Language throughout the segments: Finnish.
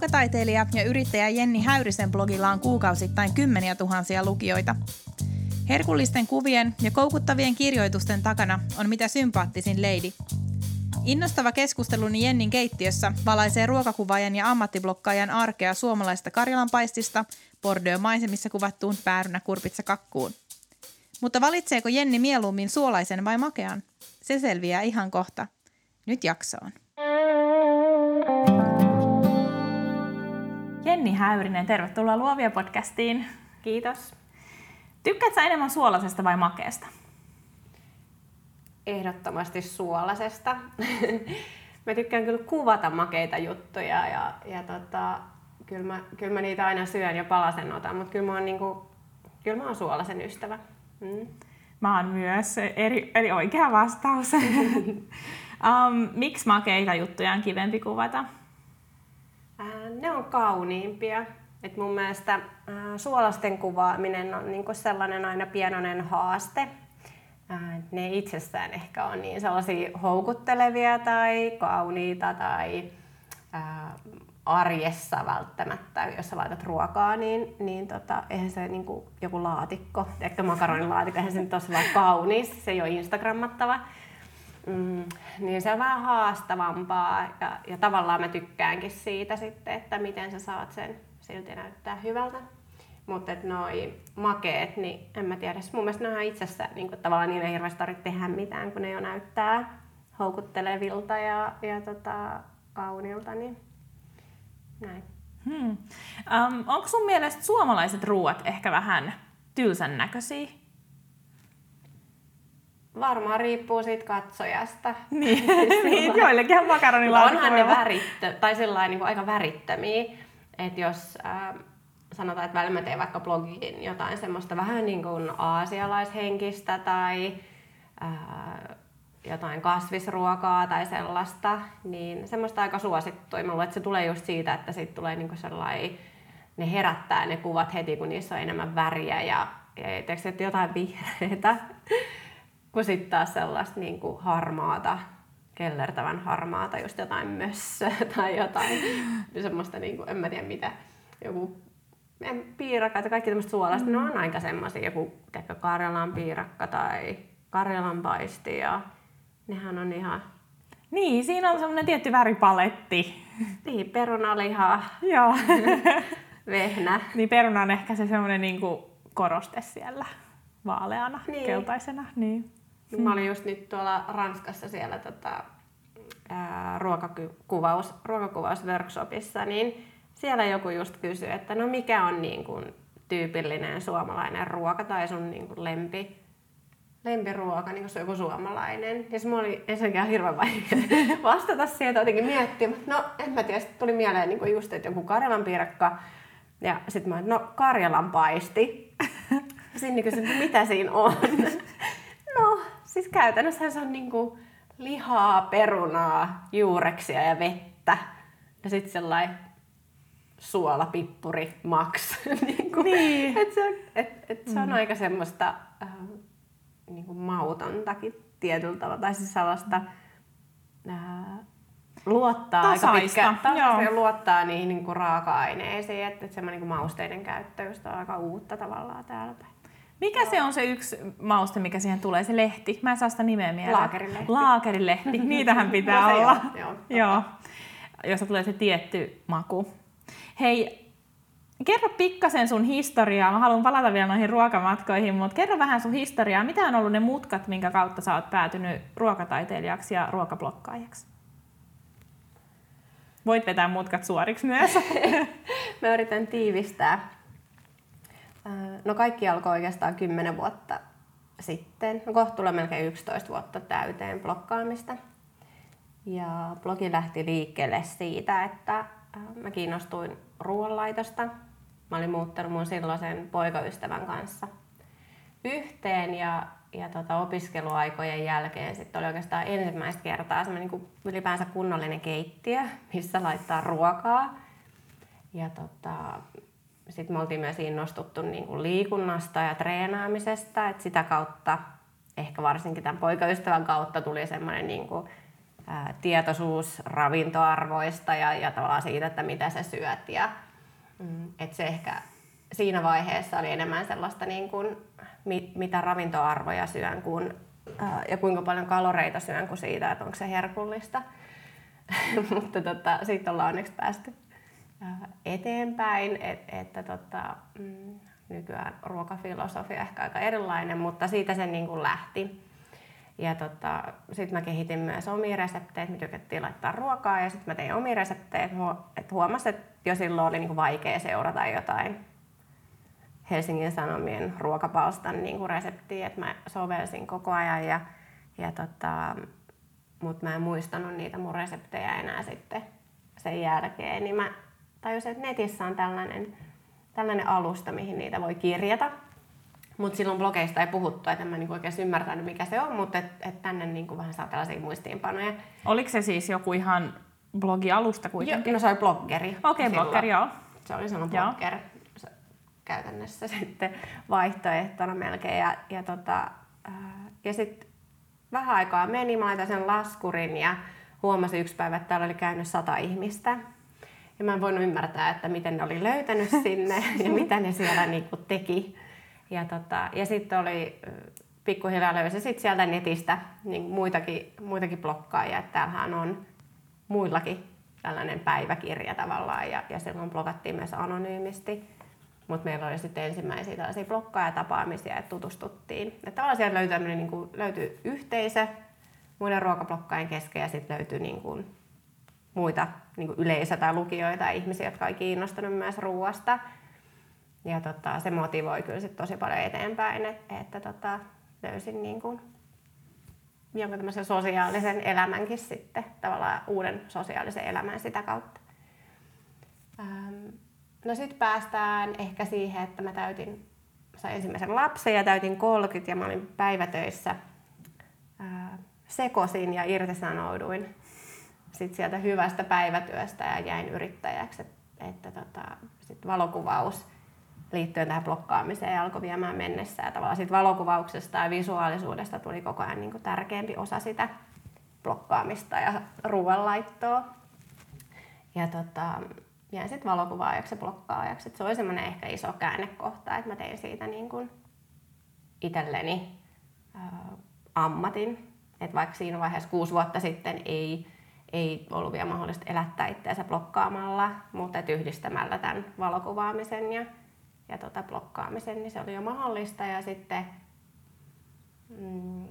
Ruokataiteilija ja yrittäjä Jenni Häyrisen blogilla on kuukausittain kymmeniä tuhansia lukijoita. Herkullisten kuvien ja koukuttavien kirjoitusten takana on mitä sympaattisin leidi. Innostava keskusteluni Jennin keittiössä valaisee ruokakuvaajan ja ammattiblokkaajan arkea suomalaista karjalanpaistista Bordeaux-maisemissa kuvattuun päärynä kakkuun. Mutta valitseeko Jenni mieluummin suolaisen vai makean? Se selviää ihan kohta. Nyt jaksoon. Jenni Häyrinen, tervetuloa Luovia podcastiin. Kiitos. Tykkäätkö enemmän suolasesta vai makeesta? Ehdottomasti suolasesta. mä tykkään kyllä kuvata makeita juttuja ja, ja tota, kyllä, mä, kyllä mä niitä aina syön ja palasen otan, mutta kyllä mä oon, niinku, kyllä mä oon suolasen ystävä. Mm. Mä oon myös eri, eri oikea vastaus. um, miksi makeita juttuja on kivempi kuvata? Ne on kauniimpia. Et mun mielestä äh, suolasten kuvaaminen on niinku sellainen aina pienoinen haaste. Äh, ne itsessään ehkä on niin sellaisia houkuttelevia tai kauniita tai äh, arjessa välttämättä, jos sä laitat ruokaa, niin, niin tota, eihän se niin kuin joku laatikko, ehkä makaronilaatikko, eihän se nyt ole kaunis, se ei ole instagrammattava. Mm, niin se on vähän haastavampaa ja, ja tavallaan mä tykkäänkin siitä sitten, että miten sä saat sen silti näyttää hyvältä. Mutta noi makeet, niin en mä tiedä, mun mielestä ne on itsessään niin kuin, tavallaan niin ei hirveästi tarvitse tehdä mitään, kun ne jo näyttää houkuttelevilta ja, ja tota, kaunilta, niin näin. Hmm. Um, onko sun mielestä suomalaiset ruuat ehkä vähän tylsän näköisiä? Varmaan riippuu siitä katsojasta. Niin, niin joillekin on makaronilaatikko. Onhan ne värittö, tai sellainen niin aika värittömiä. Että jos äh, sanotaan, että välillä mä teen vaikka blogiin jotain semmoista vähän niin kuin aasialaishenkistä tai äh, jotain kasvisruokaa tai sellaista, niin semmoista aika suosittua. Mä luulen, että se tulee just siitä, että siitä tulee niin kuin sellainen, ne herättää ne kuvat heti, kun niissä on enemmän väriä ja, ja teekö, että jotain vihreitä kun sitten taas sellaista niin kuin harmaata, kellertävän harmaata, just jotain mössöä tai jotain semmoista, niin kuin, en mä tiedä mitä, joku piirakka tai kaikki tämmöistä suolasta, mm. ne on aika semmoisia, joku teikö, Karjalan piirakka tai Karjalan paisti ja nehän on ihan... Niin, siinä on semmoinen tietty väripaletti. Niin, perunaliha. Joo. Vehnä. Niin peruna on ehkä se semmoinen niin koroste siellä vaaleana, niin. keltaisena. Niin. Mä olin just nyt tuolla Ranskassa siellä tota, ruokakuvaus, ruokakuvausworkshopissa, niin siellä joku just kysyi, että no mikä on niin kuin tyypillinen suomalainen ruoka tai sun niin kuin lempi, lempiruoka, niin kuin se on joku suomalainen. Ja se oli ensinnäkin hirveän vaikea vastata siihen, jotenkin miettiä, no en mä tiedä, tuli mieleen niin kuin just, että joku Karjalan piirakka. Ja sitten mä no Karjalan paisti. Sinni kysyi, mitä siinä on. no, Siis käytännössä se on niinku lihaa, perunaa, juureksia ja vettä. Ja sitten sellainen suola, pippuri, maks. niinku, niin. Et se, et, et se on mm. aika semmoista äh, niinku mautontakin tietyllä tavalla. Tai siis sellaista äh, luottaa Tasaista. aika pitkä, tasaista ja luottaa niihin niinku raaka-aineisiin. Että et semmoinen niinku mausteiden käyttö just on aika uutta tavallaan täällä päin. Mikä se on se yksi mauste, mikä siihen tulee, se lehti? Mä en saa sitä nimeä mieleen. Laakerilehti. Laakerilehti, niitähän pitää no, olla. Joo, joo, joo. Jossa tulee se tietty maku. Hei, kerro pikkasen sun historiaa. Mä haluan palata vielä noihin ruokamatkoihin, mutta kerro vähän sun historiaa. Mitä on ollut ne mutkat, minkä kautta sä oot päätynyt ruokataiteilijaksi ja ruokablokkaajaksi? Voit vetää mutkat suoriksi myös. Mä yritän tiivistää. No kaikki alkoi oikeastaan 10 vuotta sitten. No kohta tulee melkein 11 vuotta täyteen blokkaamista. Ja blogi lähti liikkeelle siitä, että mä kiinnostuin ruoanlaitosta mä olin muuttanut mun silloisen poikaystävän kanssa yhteen ja, ja tota, opiskeluaikojen jälkeen sitten oli oikeastaan ensimmäistä kertaa semmoinen niin ylipäänsä kunnollinen keittiö, missä laittaa ruokaa. Ja tota, sitten me oltiin myös innostuttu niin kuin liikunnasta ja treenaamisesta, että sitä kautta, ehkä varsinkin tämän poikaystävän kautta tuli semmoinen niin kuin, tietoisuus ravintoarvoista ja, ja tavallaan siitä, että mitä sä syöt. Ja, mm, että se ehkä siinä vaiheessa oli enemmän sellaista, niin kuin, mit, mitä ravintoarvoja syön ää, ja kuinka paljon kaloreita syön kuin siitä, että onko se herkullista. Mutta tota, siitä ollaan onneksi päästy eteenpäin, et, että tota, mm, nykyään ruokafilosofia ehkä aika erilainen, mutta siitä se niin kuin lähti. Ja tota, sitten mä kehitin myös omia reseptejä, me tykättiin laittaa ruokaa ja sitten mä tein omia reseptejä, että huomasin, että jo silloin oli niin kuin vaikea seurata jotain Helsingin Sanomien ruokapalstan niin kuin reseptiä, että mä sovelsin koko ajan ja, ja tota, mutta mä en muistanut niitä mun reseptejä enää sitten sen jälkeen, niin mä tajusin, että netissä on tällainen, tällainen alusta, mihin niitä voi kirjata. Mutta silloin blogeista ei puhuttu, että en mä niinku oikein ymmärtänyt, mikä se on, mutta et, et tänne niinku vähän saa tällaisia muistiinpanoja. Oliko se siis joku ihan blogialusta kuitenkin? Jo, no se oli bloggeri. Okei, okay, bloggeri, joo. Se oli sellainen blogger käytännössä sitten vaihtoehtona melkein. Ja, ja, tota, ja sitten vähän aikaa meni, mä sen laskurin ja huomasin yksi päivä, että täällä oli käynyt sata ihmistä. Ja mä en voinut ymmärtää, että miten ne oli löytänyt sinne ja mitä ne siellä niinku teki. Ja, tota, ja sitten oli pikkuhiljaa löysi sit sieltä netistä niin muitakin, muitakin blokkaajia. Että täällähän on muillakin tällainen päiväkirja tavallaan ja, ja silloin blokattiin myös anonyymisti. Mutta meillä oli sitten ensimmäisiä tällaisia blokkaajatapaamisia, että tutustuttiin. Että tavallaan siellä löytyi, niin kuin, löytyi yhteisö muiden ruokablokkaajien kesken ja sitten löytyi niin kuin, muita niin yleisö- tai lukijoita ja ihmisiä, jotka on kiinnostunut myös ruoasta. Ja tota, se motivoi kyllä sit tosi paljon eteenpäin, että, että tota, löysin niin kuin jonkun tämmöisen sosiaalisen elämänkin sitten, tavallaan uuden sosiaalisen elämän sitä kautta. Ähm, no sitten päästään ehkä siihen, että mä täytin, sain ensimmäisen lapsen ja täytin 30 ja mä olin päivätöissä. Äh, sekosin ja irtisanouduin sit sieltä hyvästä päivätyöstä ja jäin yrittäjäksi. Että, että tota, sit valokuvaus liittyen tähän blokkaamiseen alkoi viemään mennessä. Ja tavallaan sit valokuvauksesta ja visuaalisuudesta tuli koko ajan niin tärkeämpi osa sitä blokkaamista ja ruoanlaittoa. Ja tota, jäin sitten valokuvaajaksi ja blokkaajaksi. Et se oli semmoinen ehkä iso käännekohta, että mä tein siitä niin kuin itselleni ää, ammatin. Et vaikka siinä vaiheessa kuusi vuotta sitten ei ei ollut vielä mahdollista elättää itseänsä blokkaamalla, mutta et yhdistämällä tämän valokuvaamisen ja, ja tota blokkaamisen, niin se oli jo mahdollista. Ja sitten mm,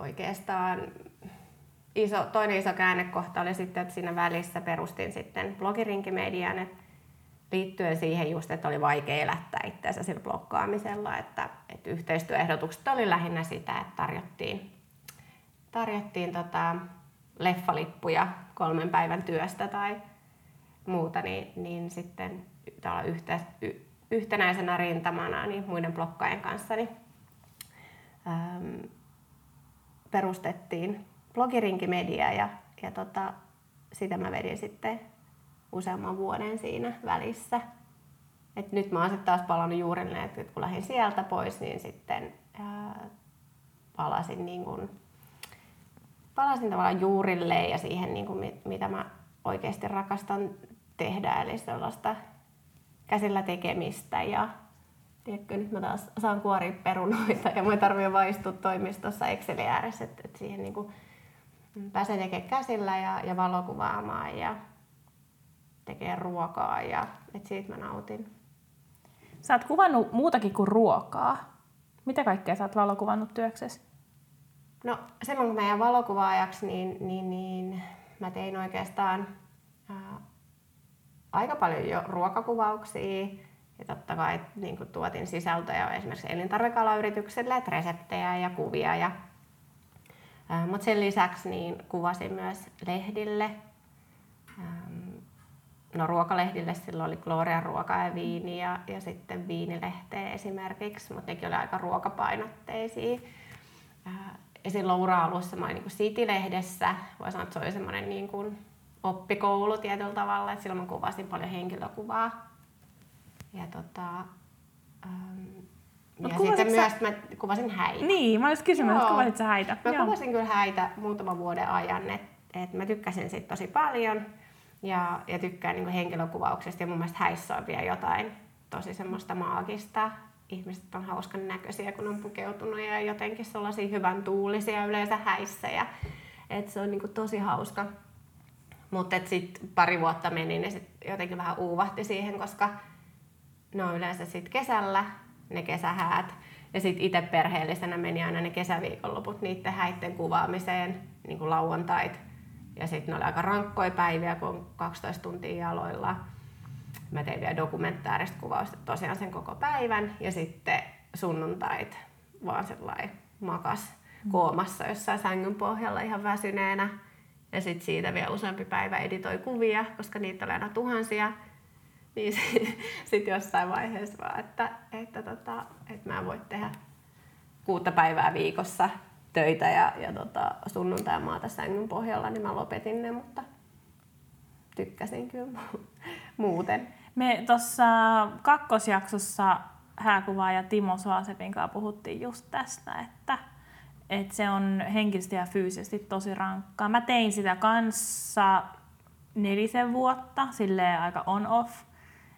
oikeastaan iso, toinen iso käännekohta oli sitten, että siinä välissä perustin sitten blogirinkimedian, että liittyen siihen just, että oli vaikea elättää itseänsä sillä blokkaamisella, että, että yhteistyöehdotukset oli lähinnä sitä, että tarjottiin, tarjottiin tota, leffalippuja kolmen päivän työstä tai muuta, niin, niin sitten yhte, y, yhtenäisenä rintamana niin muiden blokkaajien kanssa niin, äm, perustettiin blogirinkimedia ja, ja tota, sitä mä vedin sitten useamman vuoden siinä välissä. Et nyt mä oon sitten taas palannut juurille, että kun lähdin sieltä pois, niin sitten ää, palasin niin kun palasin tavallaan juurille ja siihen, niin kuin, mitä mä oikeasti rakastan tehdä, eli sellaista käsillä tekemistä ja tiedätkö, nyt mä taas saan kuoria perunoita ja mä tarvitse vaistua toimistossa Excelin ääressä, että, että siihen niin kuin pääsee tekemään käsillä ja, ja valokuvaamaan ja tekee ruokaa ja että siitä mä nautin. Sä oot kuvannut muutakin kuin ruokaa. Mitä kaikkea sä oot valokuvannut työksesi? No silloin kun mä jäin valokuvaajaksi, niin, niin, niin mä tein oikeastaan ää, aika paljon jo ruokakuvauksia. Ja totta kai niin kuin tuotin sisältöjä esimerkiksi elintarvikalayrityksille, että reseptejä ja kuvia. Ja, mutta sen lisäksi niin kuvasin myös lehdille. Ähm, no ruokalehdille silloin oli Gloria ruoka ja viini ja, ja sitten viinilehteä esimerkiksi, mutta nekin oli aika ruokapainotteisia. Ja silloin ura-alussa mä olin niin City-lehdessä, voi sanoa, että se oli semmoinen niin kuin oppikoulu tietyllä tavalla, että silloin mä kuvasin paljon henkilökuvaa. Ja tota, ähm, Mut ja sitten sä- myös mä kuvasin häitä. Niin, mä olisin kysynyt, että kuvasit sä häitä. Mä Joo. kuvasin kyllä häitä muutaman vuoden ajan, että et mä tykkäsin siitä tosi paljon ja, ja tykkään niinku henkilökuvauksesta ja mun mielestä häissä on vielä jotain tosi semmoista maagista. Ihmiset on hauskan näköisiä, kun on pukeutunut ja jotenkin sellaisia hyvän tuulisia yleensä häissä ja et se on niinku tosi hauska. Mutta sitten pari vuotta meni, niin sit jotenkin vähän uuvahti siihen, koska ne on yleensä sitten kesällä, ne kesähäät. Ja sitten itse perheellisenä meni aina ne kesäviikonloput niiden häitten kuvaamiseen, niin kuin lauantait. Ja sitten ne oli aika rankkoja päiviä, kun on 12 tuntia jaloilla. Mä tein vielä dokumentaarista kuvausta tosiaan sen koko päivän. Ja sitten sunnuntait vaan sellainen makas koomassa jossain sängyn pohjalla ihan väsyneenä. Ja sitten siitä vielä useampi päivä editoi kuvia, koska niitä oli aina tuhansia. Niin sitten jossain vaiheessa vaan, että, että, tota, että mä en voi tehdä kuutta päivää viikossa töitä ja, ja tota, sunnuntai maata sängyn pohjalla, niin mä lopetin ne, mutta tykkäsin kyllä muuten. Me tuossa kakkosjaksossa hääkuvaaja Timo Soasepin kanssa puhuttiin just tästä, että, että se on henkisesti ja fyysisesti tosi rankkaa. Mä tein sitä kanssa nelisen vuotta, silleen aika on-off,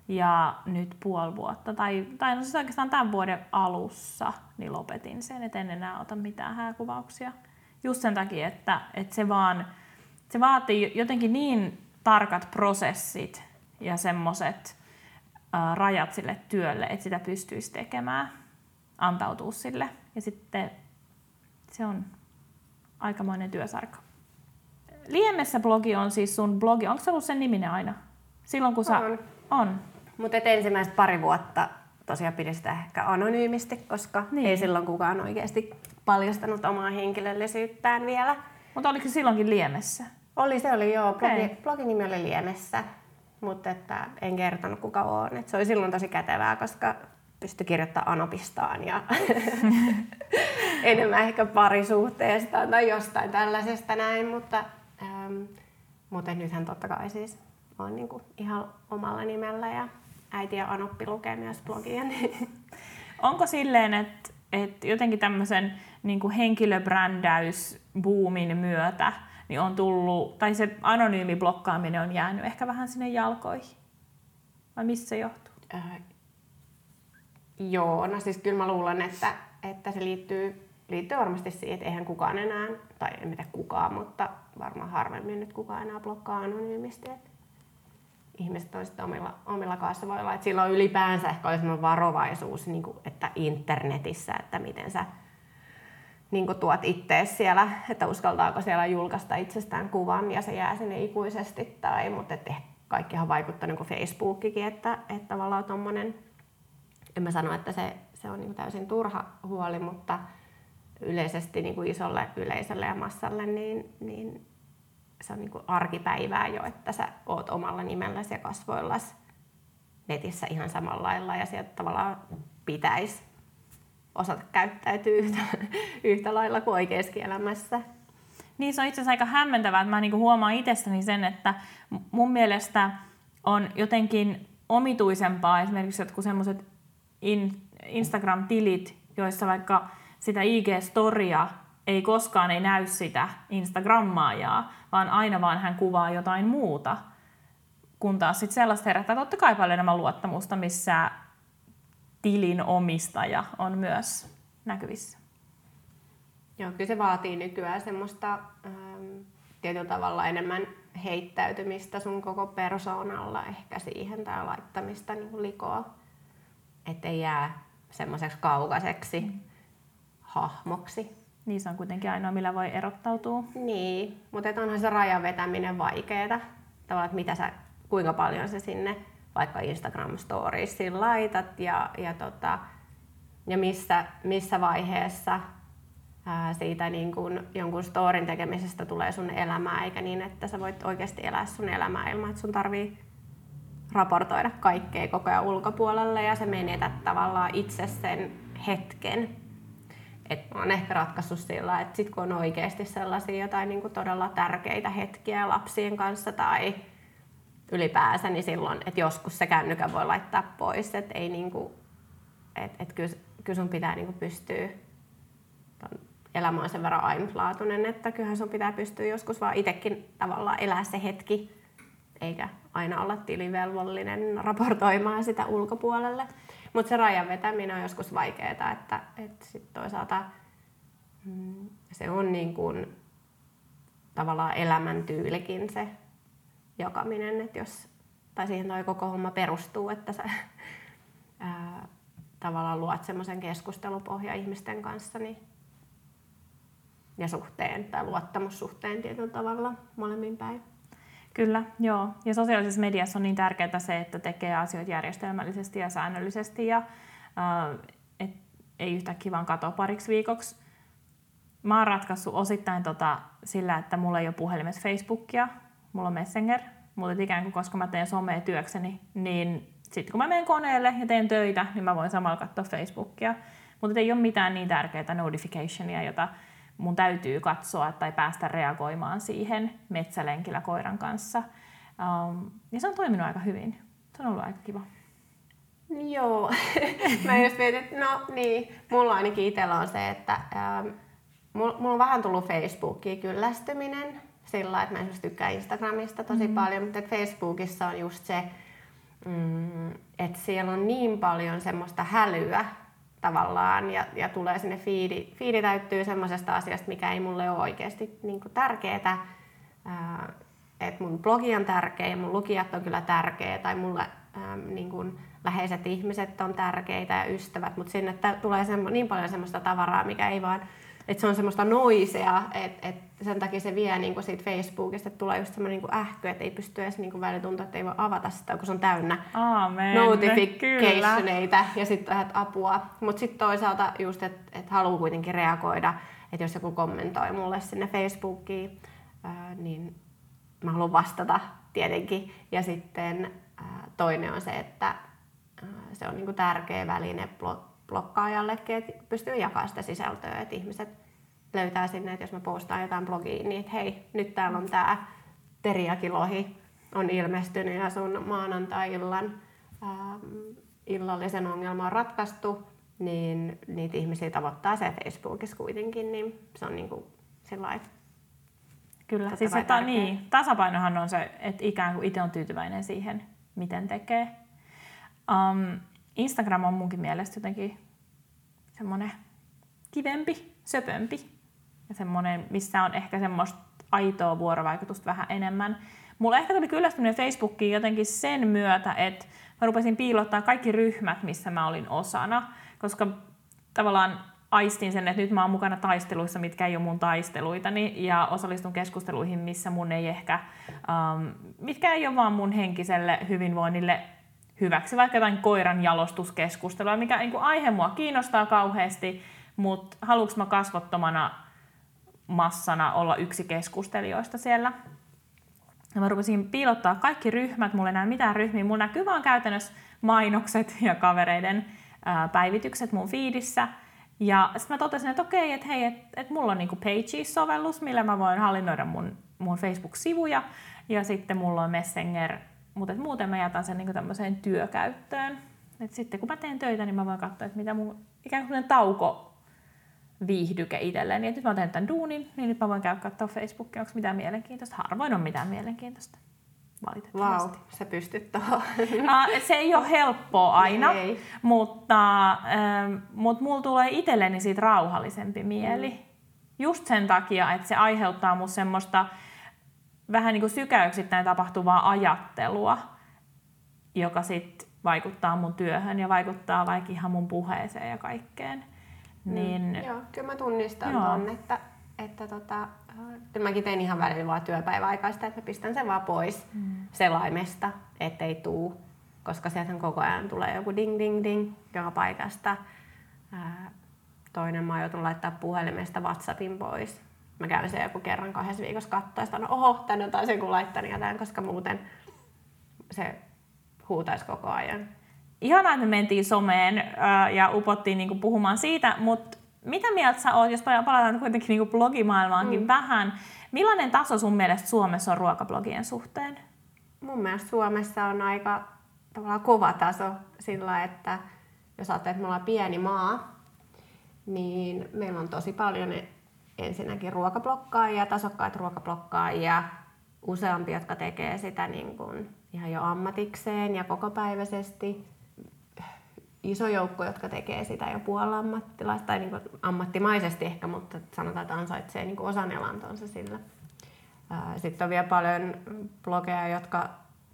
ja nyt puoli vuotta, tai, tai no siis oikeastaan tämän vuoden alussa, niin lopetin sen, et en enää ota mitään hääkuvauksia. Just sen takia, että, että se vaan, se vaatii jotenkin niin tarkat prosessit ja semmoiset rajat sille työlle, että sitä pystyisi tekemään, antautuu sille. Ja sitten se on aikamoinen työsarka. Liemessä blogi on siis sun blogi. Onko se ollut sen niminen aina? Silloin kun sä... On. On. Mutta ensimmäiset pari vuotta tosiaan pidin sitä ehkä anonyymisti, koska Niin. ei silloin kukaan oikeasti paljastanut omaa henkilöllisyyttään vielä. Mutta oliko se silloinkin Liemessä? Oli, se oli joo, blogi, Okei. blogin nimi oli Liemessä, mutta että en kertonut kuka on. Et se oli silloin tosi kätevää, koska pystyi kirjoittamaan anopistaan ja enemmän ehkä parisuhteesta tai jostain tällaisesta näin, mutta, ähm, mutta nythän totta kai siis on niinku ihan omalla nimellä ja äiti ja Anoppi lukee myös blogia. Niin Onko silleen, että, että jotenkin tämmöisen niin kuin henkilöbrändäysbuumin myötä niin on tullut, tai se anonyymi blokkaaminen on jäänyt ehkä vähän sinne jalkoihin? Vai mistä se johtuu? Äh, joo, no siis kyllä mä luulen, että, että se liittyy, liittyy varmasti siihen, että eihän kukaan enää, tai en tiedä kukaan, mutta varmaan harvemmin nyt kukaan enää blokkaa anonyymisti. Että ihmiset on sitten omilla, omilla kasvoilla. Et silloin ylipäänsä ehkä sellainen varovaisuus, niin kuin, että internetissä, että miten sä niin tuot ittees siellä, että uskaltaako siellä julkaista itsestään kuvan ja se jää sinne ikuisesti. Tai, mutta et ehkä kaikkihan vaikuttaa niin Facebookikin, että, että tavallaan tommonen, en mä sano, että se, se on niin täysin turha huoli, mutta yleisesti niin kuin isolle yleisölle ja massalle, niin, niin se on niin kuin arkipäivää jo, että sä oot omalla nimelläsi ja kasvoillasi netissä ihan samalla lailla ja sieltä tavallaan pitäisi osata käyttäytyä yhtä, yhtä lailla kuin oikeassa elämässä. Niin se on itse asiassa aika hämmentävää, että mä niinku huomaan itsestäni sen, että mun mielestä on jotenkin omituisempaa esimerkiksi jotkut semmoiset in, Instagram-tilit, joissa vaikka sitä IG-storia ei koskaan ei näy sitä Instagrammaajaa, vaan aina vaan hän kuvaa jotain muuta. Kun taas sit sellaista herättää totta kai paljon enemmän luottamusta, missä tilin omistaja on myös näkyvissä. Joo, kyllä se vaatii nykyään semmoista ähm, tietyllä tavalla enemmän heittäytymistä sun koko persoonalla ehkä siihen tai laittamista niin likoa, ettei jää semmoiseksi kaukaiseksi mm. hahmoksi. Niin se on kuitenkin ainoa, millä voi erottautua. Niin, mutta onhan se rajan vetäminen vaikeeta. Tavallaan, että mitä sä, kuinka paljon sä sinne vaikka Instagram Storiesiin laitat ja, ja, tota, ja missä, missä vaiheessa ää, siitä niin kun jonkun storin tekemisestä tulee sun elämää, eikä niin, että sä voit oikeasti elää sun elämää ilman, että sun tarvii raportoida kaikkea koko ajan ulkopuolelle ja se menetät tavallaan itse sen hetken. Et mä oon ehkä ratkaissut sillä, että sit kun on oikeasti sellaisia jotain niin todella tärkeitä hetkiä lapsien kanssa tai ylipäänsä, niin silloin, että joskus se kännykän voi laittaa pois. Että ei niin kuin, et, et kyllä, kyllä sun pitää niin kuin pystyä elämä on sen verran ainutlaatuinen, että kyllähän sun pitää pystyä joskus vaan itsekin tavallaan elää se hetki, eikä aina olla tilivelvollinen raportoimaan sitä ulkopuolelle. Mutta se rajan vetäminen on joskus vaikeaa, että, että sit toisaalta mm, se on niin kuin tavallaan elämäntyylikin se jakaminen, että jos, tai siihen toi koko homma perustuu, että sä ää, tavallaan luot semmoisen keskustelupohja ihmisten kanssa, niin ja suhteen tai luottamussuhteen tietyllä tavalla molemmin päin. Kyllä, joo. Ja sosiaalisessa mediassa on niin tärkeää se, että tekee asioita järjestelmällisesti ja säännöllisesti ja äh, et, ei yhtäkkiä vaan katoa pariksi viikoksi. Mä oon ratkaissut osittain tota sillä, että mulla ei ole puhelimessa Facebookia, mulla on Messenger, mutta ikään kuin koska mä teen somea työkseni, niin sitten kun mä menen koneelle ja teen töitä, niin mä voin samalla katsoa Facebookia. Mutta ei ole mitään niin tärkeää notificationia, jota mun täytyy katsoa tai päästä reagoimaan siihen metsälenkillä koiran kanssa. Um, ja se on toiminut aika hyvin. Se on ollut aika kiva. Joo. mä just mietin, että no niin, mulla ainakin itsellä on se, että ähm, mulla, on vähän tullut Facebookiin kyllästyminen sillä että mä esimerkiksi tykkään Instagramista tosi mm. paljon, mutta Facebookissa on just se, mm, että siellä on niin paljon semmoista hälyä tavallaan ja, ja tulee sinne fiidi, fiidi täyttyy semmoisesta asiasta, mikä ei mulle ole oikeasti niin tärkeää. Että mun blogi on tärkeä mun lukijat on kyllä tärkeä tai mulle ähm, niin kuin läheiset ihmiset on tärkeitä ja ystävät, mutta sinne tulee semmo, niin paljon semmoista tavaraa, mikä ei vaan että se on semmoista noisea, että et sen takia se vie niinku siitä Facebookista, että tulee just semmoinen niinku ähky, että ei pysty edes niinku välillä tuntua, että ei voi avata sitä, kun se on täynnä Aamen. notificationeita ja sitten että apua. Mutta sitten toisaalta just, että et haluaa kuitenkin reagoida, että jos joku kommentoi mulle sinne Facebookiin, ää, niin mä haluan vastata tietenkin. Ja sitten ää, toinen on se, että ää, se on niinku tärkeä väline blokkaajallekin, että pystyy jakamaan sitä sisältöä, että ihmiset löytää sinne, että jos mä postaan jotain blogiin, niin että hei, nyt täällä on tämä teriakilohi on ilmestynyt ja sun maanantai-illan ähm, illallisen ongelma on ratkaistu, niin niitä ihmisiä tavoittaa se Facebookissa kuitenkin, niin se on niin kuin sillä Kyllä, siis että, niin, tasapainohan on se, että ikään kuin itse on tyytyväinen siihen, miten tekee. Um, Instagram on munkin mielestä jotenkin semmoinen kivempi, söpömpi ja semmoinen, missä on ehkä semmoista aitoa vuorovaikutusta vähän enemmän. Mulla ehkä tuli kyllästyminen Facebookiin jotenkin sen myötä, että mä rupesin piilottaa kaikki ryhmät, missä mä olin osana, koska tavallaan aistin sen, että nyt mä oon mukana taisteluissa, mitkä ei ole mun taisteluitani, ja osallistun keskusteluihin, missä mun ei ehkä, um, mitkä ei ole vaan mun henkiselle hyvinvoinnille hyväksi, vaikka jotain koiran jalostuskeskustelua, mikä niin kuin aihe mua kiinnostaa kauheasti, mutta haluanko mä kasvottomana massana olla yksi keskustelijoista siellä. Ja mä rupesin piilottaa kaikki ryhmät, mulla ei näy mitään ryhmiä, mulla näkyy vaan käytännössä mainokset ja kavereiden päivitykset mun feedissä. Ja sitten mä totesin, että okei, että hei, että et mulla on niinku Pages-sovellus, millä mä voin hallinnoida mun, mun Facebook-sivuja. Ja sitten mulla on Messenger mutta muuten mä jätän sen niin tämmöiseen työkäyttöön. Et sitten kun mä teen töitä, niin mä voin katsoa, että mitä mun ikään kuin tauko viihdyke itselleen. Niin, nyt mä teen tämän duunin, niin nyt mä voin käydä katsoa Facebookia, onko mitään mielenkiintoista. Harvoin on mitään mielenkiintoista. Vau, wow, sä pystyt tuohon. se ei ole helppoa aina, ei. mutta, ähm, mutta mulla tulee itselleni siitä rauhallisempi mieli. Mm. Just sen takia, että se aiheuttaa mun semmoista vähän niin kuin sykäyksittäin tapahtuvaa ajattelua, joka sitten vaikuttaa mun työhön ja vaikuttaa vaikka ihan mun puheeseen ja kaikkeen. Mm. Niin, mm, joo, kyllä mä tunnistan joo. ton, että, että tota, äh, mäkin tein ihan välillä vaan työpäiväaikaista, että mä pistän sen vaan pois mm. selaimesta, ettei tuu, koska sieltä koko ajan tulee joku ding ding ding joka paikasta. Ää, toinen mä oon joutunut laittaa puhelimesta WhatsAppin pois mä käyn sen joku kerran kahdessa viikossa katsoa ja oho, tänne on taas joku laittanut tämän, koska muuten se huutaisi koko ajan. Ihanaa, että me mentiin someen ja upottiin niinku puhumaan siitä, mutta mitä mieltä sä oot, jos palataan kuitenkin niinku blogimaailmaankin mm. vähän, millainen taso sun mielestä Suomessa on ruokablogien suhteen? Mun mielestä Suomessa on aika tavallaan kova taso sillä, että jos ajattelee, että me ollaan pieni maa, niin meillä on tosi paljon ensinnäkin ruokablokkaajia, tasokkaita ruokablokkaajia, useampi, jotka tekee sitä niin kuin ihan jo ammatikseen ja kokopäiväisesti. Iso joukko, jotka tekee sitä jo puolammattilaista tai niin kuin ammattimaisesti ehkä, mutta sanotaan, että ansaitsee niin kuin osan elantonsa sillä. Sitten on vielä paljon blogeja, jotka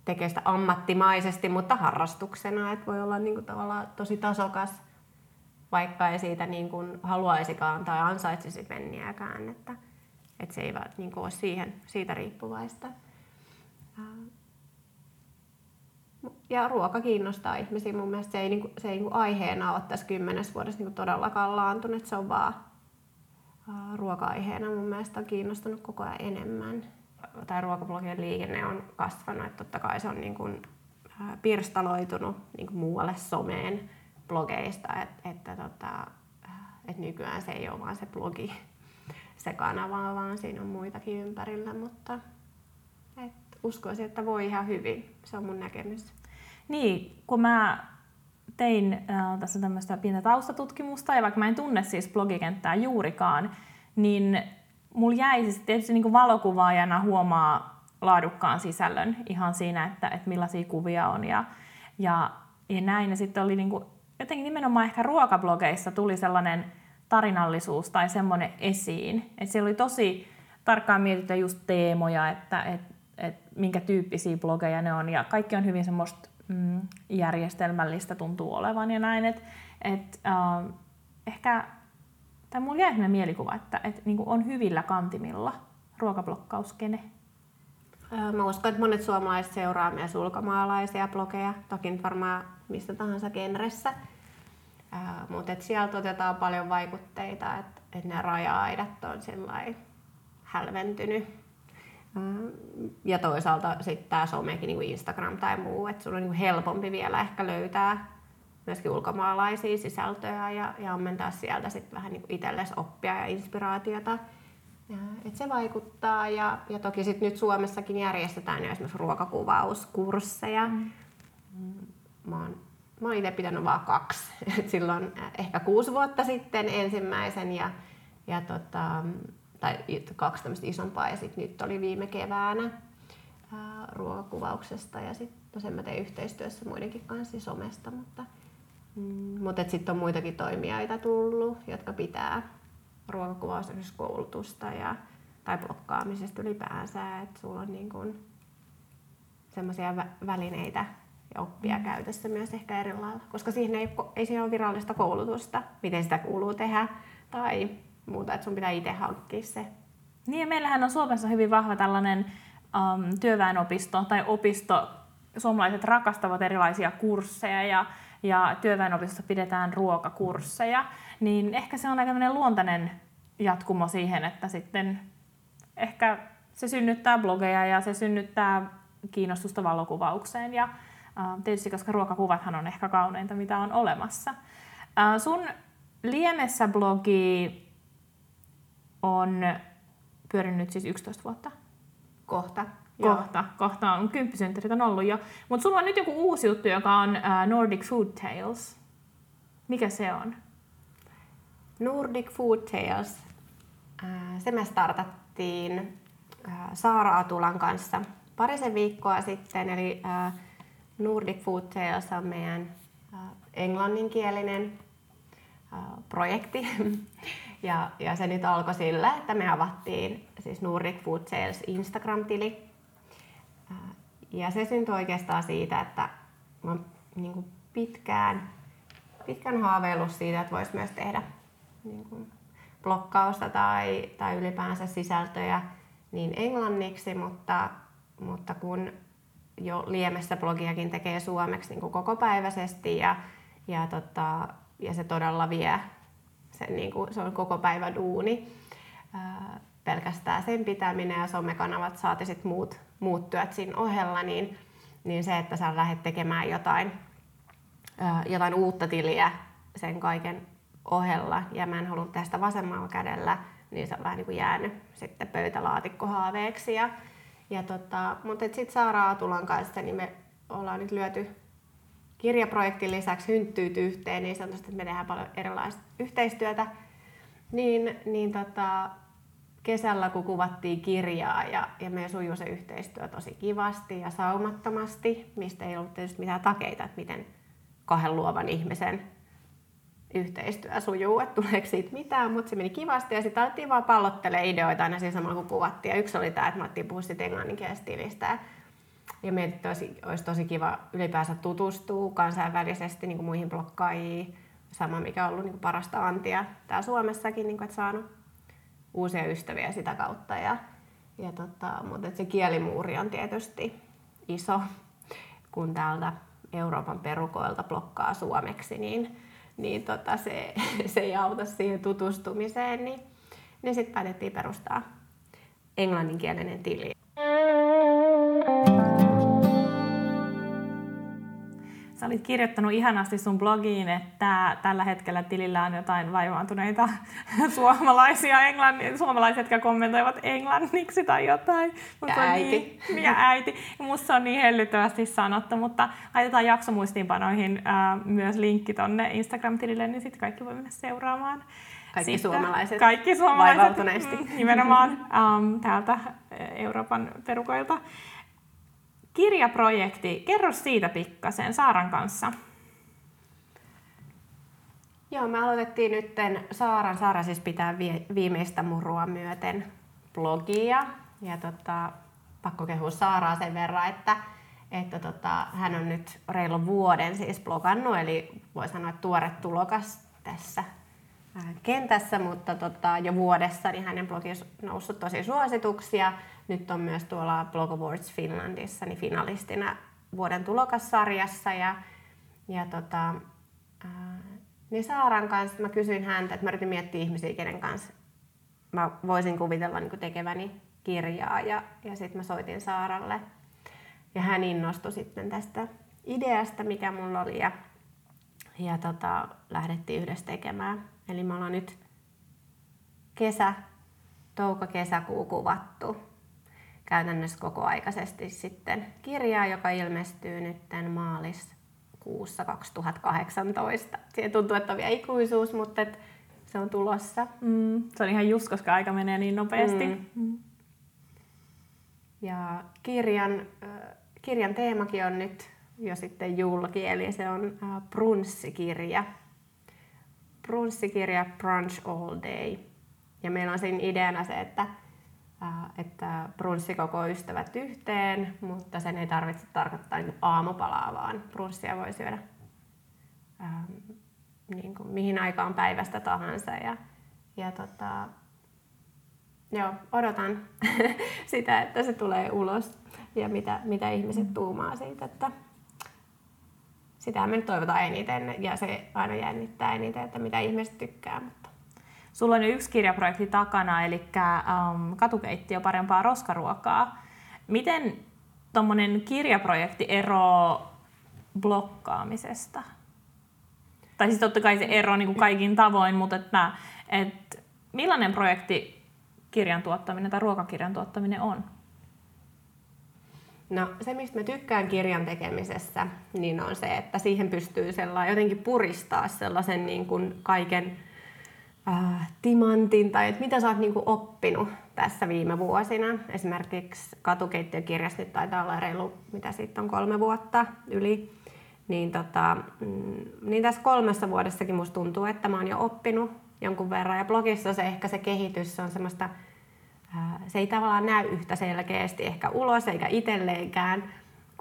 tekee sitä ammattimaisesti, mutta harrastuksena, että voi olla niin kuin tavallaan tosi tasokas, vaikka ei siitä niin kuin haluaisikaan tai ansaitsisi penniäkään, että, että se ei niin kuin ole siihen, siitä riippuvaista. Ja ruoka kiinnostaa ihmisiä. Mun mielestä se ei, niin kuin, se ei niin kuin aiheena ole tässä kymmenes vuodessa niin kuin todellakaan laantunut. Se on vaan ruoka-aiheena mun mielestä on kiinnostunut koko ajan enemmän tai ruokablogien liikenne on kasvanut, että totta kai se on niin kuin, pirstaloitunut niin kuin muualle someen blogeista, että, että, tota, että nykyään se ei ole vaan se blogi, se kanava, vaan siinä on muitakin ympärillä, mutta et uskoisin, että voi ihan hyvin. Se on mun näkemys. Niin, kun mä tein äh, tässä tämmöistä pientä taustatutkimusta, ja vaikka mä en tunne siis blogikenttää juurikaan, niin mulla jäi siis tietysti niin valokuvaajana huomaa laadukkaan sisällön ihan siinä, että, että millaisia kuvia on ja, ja, ja näin. Ja sitten oli niin kuin, jotenkin nimenomaan ehkä ruokablogeissa tuli sellainen tarinallisuus tai semmoinen esiin. Että siellä oli tosi tarkkaan mietitty just teemoja, että et, et minkä tyyppisiä blogeja ne on. Ja kaikki on hyvin semmoista mm, järjestelmällistä tuntuu olevan ja näin. Että et, äh, ehkä tai mulla jäi sellainen mielikuva, että, että niin on hyvillä kantimilla ruokablokkauskene. Mä uskon, että monet suomalaiset seuraa myös ulkomaalaisia blogeja, toki varmaan mistä tahansa genressä. Mutta sieltä otetaan paljon vaikutteita, että et ne raja-aidat on hälventynyt. Ja toisaalta sitten tämä somekin, niin Instagram tai muu, että sun on niin helpompi vielä ehkä löytää myöskin ulkomaalaisia sisältöjä ja, ja ammentaa sieltä sitten vähän niin itsellesi oppia ja inspiraatiota. Ja, et se vaikuttaa ja, ja toki sit nyt Suomessakin järjestetään jo esimerkiksi ruokakuvauskursseja. Mm. Mä oon, mä oon itse pitänyt vaan kaksi. Et silloin ehkä kuusi vuotta sitten ensimmäisen ja, ja tota, tai kaksi tämmöistä isompaa ja sitten nyt oli viime keväänä ää, ruokakuvauksesta ja sitten no sen mä tein yhteistyössä muidenkin kanssa somesta, mutta Mm, mutta sitten on muitakin toimijoita tullut, jotka pitää ruokakuvaus ja, tai blokkaamisesta ylipäänsä, että sulla on niin kun semmoisia vä- välineitä ja oppia mm. käytössä myös ehkä eri lailla, koska siihen ei, ei siihen ole virallista koulutusta, miten sitä kuuluu tehdä tai muuta, että sun pitää itse hankkia se. Niin ja meillähän on Suomessa hyvin vahva tällainen um, työväenopisto tai opisto. Suomalaiset rakastavat erilaisia kursseja ja ja työväenopistossa pidetään ruokakursseja, niin ehkä se on aika luontainen jatkumo siihen, että sitten ehkä se synnyttää blogeja ja se synnyttää kiinnostusta valokuvaukseen ja tietysti koska ruokakuvathan on ehkä kauneinta mitä on olemassa. sun Liemessä blogi on pyörinyt siis 11 vuotta. Kohta. Kohta, kohta on kymppisynttärit on ollut jo. Mutta sulla on nyt joku uusi juttu, joka on Nordic Food Tales. Mikä se on? Nordic Food Tales. Se me startattiin Saara Atulan kanssa parisen viikkoa sitten. Eli Nordic Food Tales on meidän englanninkielinen projekti. ja, ja se nyt alkoi sillä, että me avattiin siis Nordic Food Sales Instagram-tili ja se syntyi oikeastaan siitä, että mä niin kuin pitkään, pitkään haaveillut siitä, että voisi myös tehdä niin kuin blokkausta tai, tai ylipäänsä sisältöjä niin englanniksi, mutta, mutta kun jo Liemessä blogiakin tekee suomeksi niin kuin kokopäiväisesti ja, ja, tota, ja se todella vie, sen, niin kuin, se on koko päivä duuni, ää, pelkästään sen pitäminen ja somekanavat saati sitten muut muut työt siinä ohella, niin, niin se, että sä lähdet tekemään jotain, jotain uutta tiliä sen kaiken ohella, ja mä en halunnut tehdä sitä vasemmalla kädellä, niin se on vähän niin kuin jäänyt sitten pöytälaatikkohaaveeksi. Ja, ja tota, mutta sitten Saara Aatulan kanssa niin me ollaan nyt lyöty kirjaprojektin lisäksi hynttyyt yhteen, niin sanotaan, että me tehdään paljon erilaista yhteistyötä. Niin, niin tota, kesällä, kun kuvattiin kirjaa ja, ja me sujuu se yhteistyö tosi kivasti ja saumattomasti, mistä ei ollut tietysti mitään takeita, että miten kahden luovan ihmisen yhteistyö sujuu, että tuleeko siitä mitään, mutta se meni kivasti ja sitten alettiin vaan pallottelemaan ideoita aina siinä samalla kun kuvattiin. Ja yksi oli tämä, että me alettiin puhua sitten englanninkielistä tilistä. Ja meidän olisi, olisi tosi kiva ylipäänsä tutustua kansainvälisesti niin kuin muihin blokkaajiin. Sama, mikä on ollut niin kuin parasta antia täällä Suomessakin, niin kuin, että saanut uusia ystäviä sitä kautta. Ja, ja tota, mutta se kielimuuri on tietysti iso, kun täältä Euroopan perukoilta blokkaa suomeksi, niin, niin tota, se, se ei auta siihen tutustumiseen. Niin, niin sitten päätettiin perustaa englanninkielinen tili. Sä olit kirjoittanut ihanasti sun blogiin, että tällä hetkellä tilillä on jotain vaivaantuneita suomalaisia, englanni, suomalaisia, jotka kommentoivat englanniksi tai jotain. Musta ja äiti. Niin, ja äiti. Musta on niin hellyttävästi sanottu, mutta laitetaan jaksomuistiinpanoihin äh, myös linkki tonne Instagram-tilille, niin sitten kaikki voi mennä seuraamaan. Kaikki sitten, suomalaiset Kaikki suomalaiset, mm, nimenomaan ähm, täältä Euroopan perukoilta. Kirjaprojekti, kerro siitä pikkasen Saaran kanssa. Joo, me aloitettiin nyt Saaran, Saara siis pitää viimeistä murua myöten blogia. Ja tota, pakko kehua Saaraa sen verran, että, että tota, hän on nyt reilu vuoden siis blogannut, eli voi sanoa, että tuore tulokas tässä kentässä, mutta tota, jo vuodessa niin hänen bloginsa on noussut tosi suosituksia. Nyt on myös tuolla Blog Awards Finlandissa niin finalistina vuoden tulokassarjassa. Ja, ja tota, ää, niin Saaran kanssa mä kysyin häntä, että mä yritin miettiä ihmisiä, kenen kanssa mä voisin kuvitella niin tekeväni kirjaa. Ja, ja sitten mä soitin Saaralle. Ja hän innostui sitten tästä ideasta, mikä mulla oli. Ja, ja tota, lähdettiin yhdessä tekemään. Eli me ollaan nyt kesä, touko-kesäkuu kuvattu käytännössä kokoaikaisesti sitten kirjaa, joka ilmestyy nyt maaliskuussa 2018. Siihen tuntuu, että on vielä ikuisuus, mutta et se on tulossa. Mm, se on ihan just, koska aika menee niin nopeasti. Mm. Mm. Ja kirjan, kirjan teemakin on nyt jo sitten julki, eli se on brunssikirja brunssikirja Brunch All Day. Ja meillä on siinä ideana se, että, että brunssi koko ystävät yhteen, mutta sen ei tarvitse tarkoittaa niin aamupalaa, vaan brunssia voi syödä ähm, niin kuin mihin aikaan päivästä tahansa. Ja, ja tota, joo, odotan sitä, että se tulee ulos ja mitä, mitä ihmiset tuumaa siitä, että sitä me nyt toivotaan eniten ja se aina jännittää eniten, että mitä ihmiset tykkää. Sulla on jo yksi kirjaprojekti takana, eli um, katukeittiö parempaa roskaruokaa. Miten tuommoinen kirjaprojekti eroaa blokkaamisesta? Tai siis totta kai se ero niin kuin kaikin tavoin, mutta että, että millainen projekti kirjan tuottaminen tai ruokakirjan tuottaminen on? No se, mistä mä tykkään kirjan tekemisessä, niin on se, että siihen pystyy sellainen, jotenkin puristaa sellaisen niin kuin kaiken äh, timantin tai että mitä sä oot niin kuin oppinut tässä viime vuosina. Esimerkiksi katukeittiökirjassa nyt taitaa olla reilu, mitä siitä on kolme vuotta yli. Niin, tota, mm, niin tässä kolmessa vuodessakin musta tuntuu, että mä oon jo oppinut jonkun verran. Ja blogissa se ehkä se kehitys on semmoista se ei tavallaan näy yhtä selkeästi ehkä ulos eikä itselleenkään,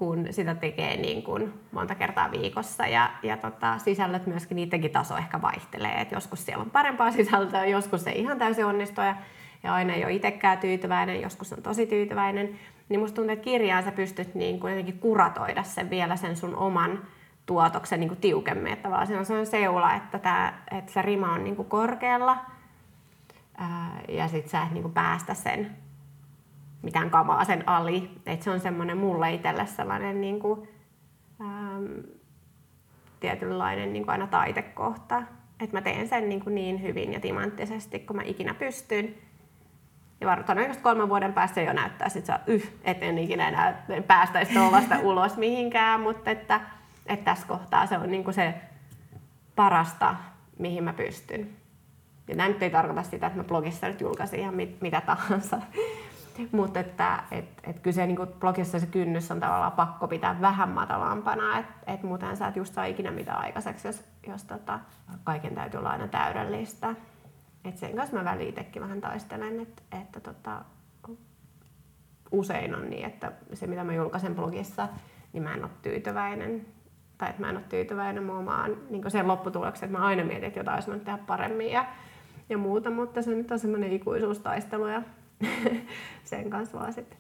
kun sitä tekee niin kuin monta kertaa viikossa. Ja, ja tota, sisällöt myöskin, niidenkin taso ehkä vaihtelee. Et joskus siellä on parempaa sisältöä, joskus se ihan täysin onnistuu ja, ja aina ei ole itsekään tyytyväinen, joskus on tosi tyytyväinen. Niin musta tuntuu, että kirjaan sä pystyt niin kuin jotenkin kuratoida sen vielä sen sun oman tuotoksen niin kuin tiukemmin. Että vaan se on sellainen seula, että, tää, että se rima on niin kuin korkealla – ja sit sä et niinku päästä sen mitään kamaa sen ali. Et se on semmoinen mulle itselle sellainen niin kuin, ähm, tietynlainen niin kuin aina taitekohta. Että mä teen sen niin, kuin niin hyvin ja timanttisesti, kun mä ikinä pystyn. Ja todennäköisesti kolmen vuoden päästä jo näyttää, että yh, et en ikinä enää päästäisi tuollaista ulos mihinkään, mutta että, että tässä kohtaa se on niin kuin se parasta, mihin mä pystyn. Ja tämä nyt ei tarkoita sitä, että mä blogissa nyt julkaisin ihan mit, mitä tahansa. Mutta että et, et kyllä se niin blogissa se kynnys on tavallaan pakko pitää vähän matalampana, että et muuten sä et just saa ikinä mitään aikaiseksi, jos, jos tota, kaiken täytyy olla aina täydellistä. Et sen kanssa mä väliin vähän taistelen, että, että tota, usein on niin, että se mitä mä julkaisen blogissa, niin mä en ole tyytyväinen. Tai että mä en ole tyytyväinen mun niin sen lopputulokseen, että mä aina mietin, että jotain olisi tehdä paremmin ja, ja muuta, mutta se nyt on semmoinen ikuisuustaistelu ja sen kanssa vaan sitten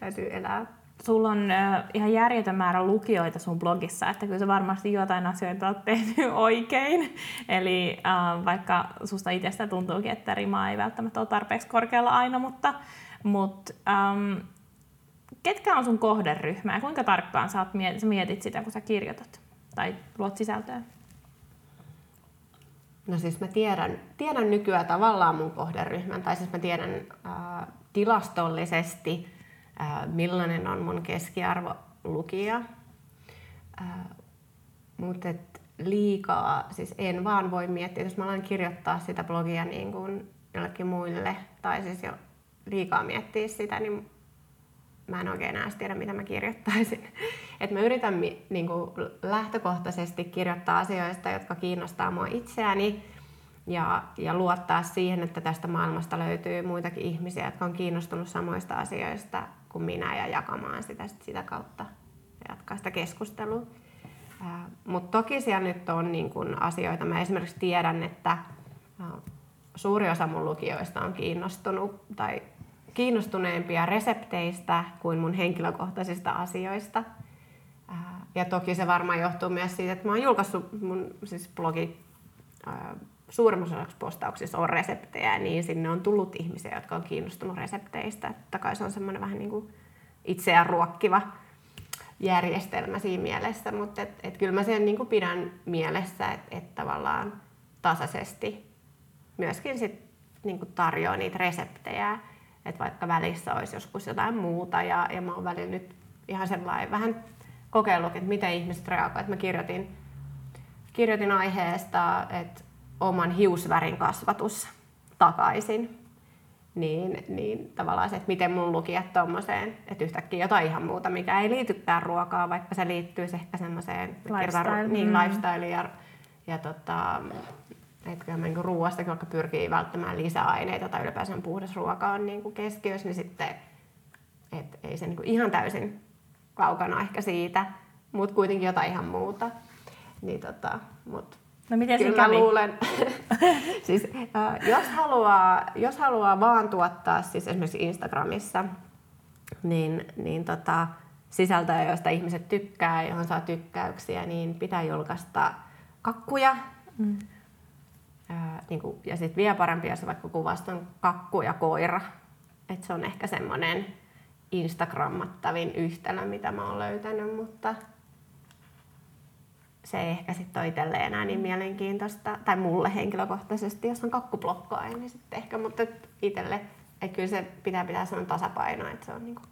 täytyy elää. Sulla on äh, ihan järjetön määrä lukijoita sun blogissa, että kyllä sä varmasti jotain asioita oot tehnyt oikein. Eli äh, vaikka susta itsestä tuntuukin, että rima ei välttämättä ole tarpeeksi korkealla aina, mutta, mutta ähm, ketkä on sun kohderyhmä ja kuinka tarkkaan sä, oot, sä mietit sitä, kun sä kirjoitat tai luot sisältöä? No siis mä tiedän, tiedän nykyään tavallaan mun kohderyhmän, tai siis mä tiedän ää, tilastollisesti, ää, millainen on mun keskiarvo lukija. Mutta liikaa, siis en vaan voi miettiä, jos mä alan kirjoittaa sitä blogia niin kuin jollekin muille, tai siis jo liikaa miettiä sitä, niin mä en oikein enää tiedä, mitä mä kirjoittaisin. Et mä yritän niin kuin lähtökohtaisesti kirjoittaa asioista, jotka kiinnostaa mua itseäni ja, ja luottaa siihen, että tästä maailmasta löytyy muitakin ihmisiä, jotka on kiinnostunut samoista asioista kuin minä ja jakamaan sitä sitä kautta ja jatkaa sitä keskustelua. Mutta toki siellä nyt on niin kun asioita. Mä esimerkiksi tiedän, että suuri osa mun lukijoista on kiinnostunut tai kiinnostuneempia resepteistä kuin mun henkilökohtaisista asioista. Ja toki se varmaan johtuu myös siitä, että mä oon julkaissut mun siis blogi suurimmassa osaksi postauksissa on reseptejä, niin sinne on tullut ihmisiä, jotka on kiinnostunut resepteistä. Totta kai se on semmoinen vähän niin kuin itseään ruokkiva järjestelmä siinä mielessä, mutta et, et kyllä mä sen niin kuin pidän mielessä, että et tavallaan tasaisesti myöskin sit niin kuin tarjoaa niitä reseptejä, että vaikka välissä olisi joskus jotain muuta ja, ja mä oon välillä nyt ihan sellainen vähän kokeillut, että miten ihmiset reagoivat. Mä kirjoitin, kirjoitin aiheesta, että oman hiusvärin kasvatus takaisin. Niin, niin tavallaan se, että miten mun lukijat tuommoiseen, että yhtäkkiä jotain ihan muuta, mikä ei liitykään ruokaa, vaikka se liittyy ehkä semmoiseen lifestyle. Niin, mm. lifestyle ja, ja tota, että kyllä niin ruoastakin vaikka pyrkii välttämään lisäaineita tai ylipäänsä puhdas ruoka on niin kuin keskiössä, niin sitten et ei se niin kuin ihan täysin kaukana ehkä siitä, mutta kuitenkin jotain ihan muuta. Niin tota, mut No miten Kyllä kävi? luulen. siis, äh, jos, haluaa, jos haluaa vaan tuottaa siis esimerkiksi Instagramissa, niin, niin tota, sisältöjä, joista ihmiset tykkää, johon saa tykkäyksiä, niin pitää julkaista kakkuja. Mm. Äh, niin kuin, ja sitten vielä parempi, jos vaikka kuvaston kakku ja koira. Et se on ehkä semmoinen Instagrammattavin yhtälö, mitä mä oon löytänyt, mutta se ei ehkä sitten ole itselle enää niin mielenkiintoista, tai mulle henkilökohtaisesti, jos on kakkublokkaa, niin sitten ehkä, mutta itselle, että kyllä se pitää pitää sellainen tasapaino, että se on niinku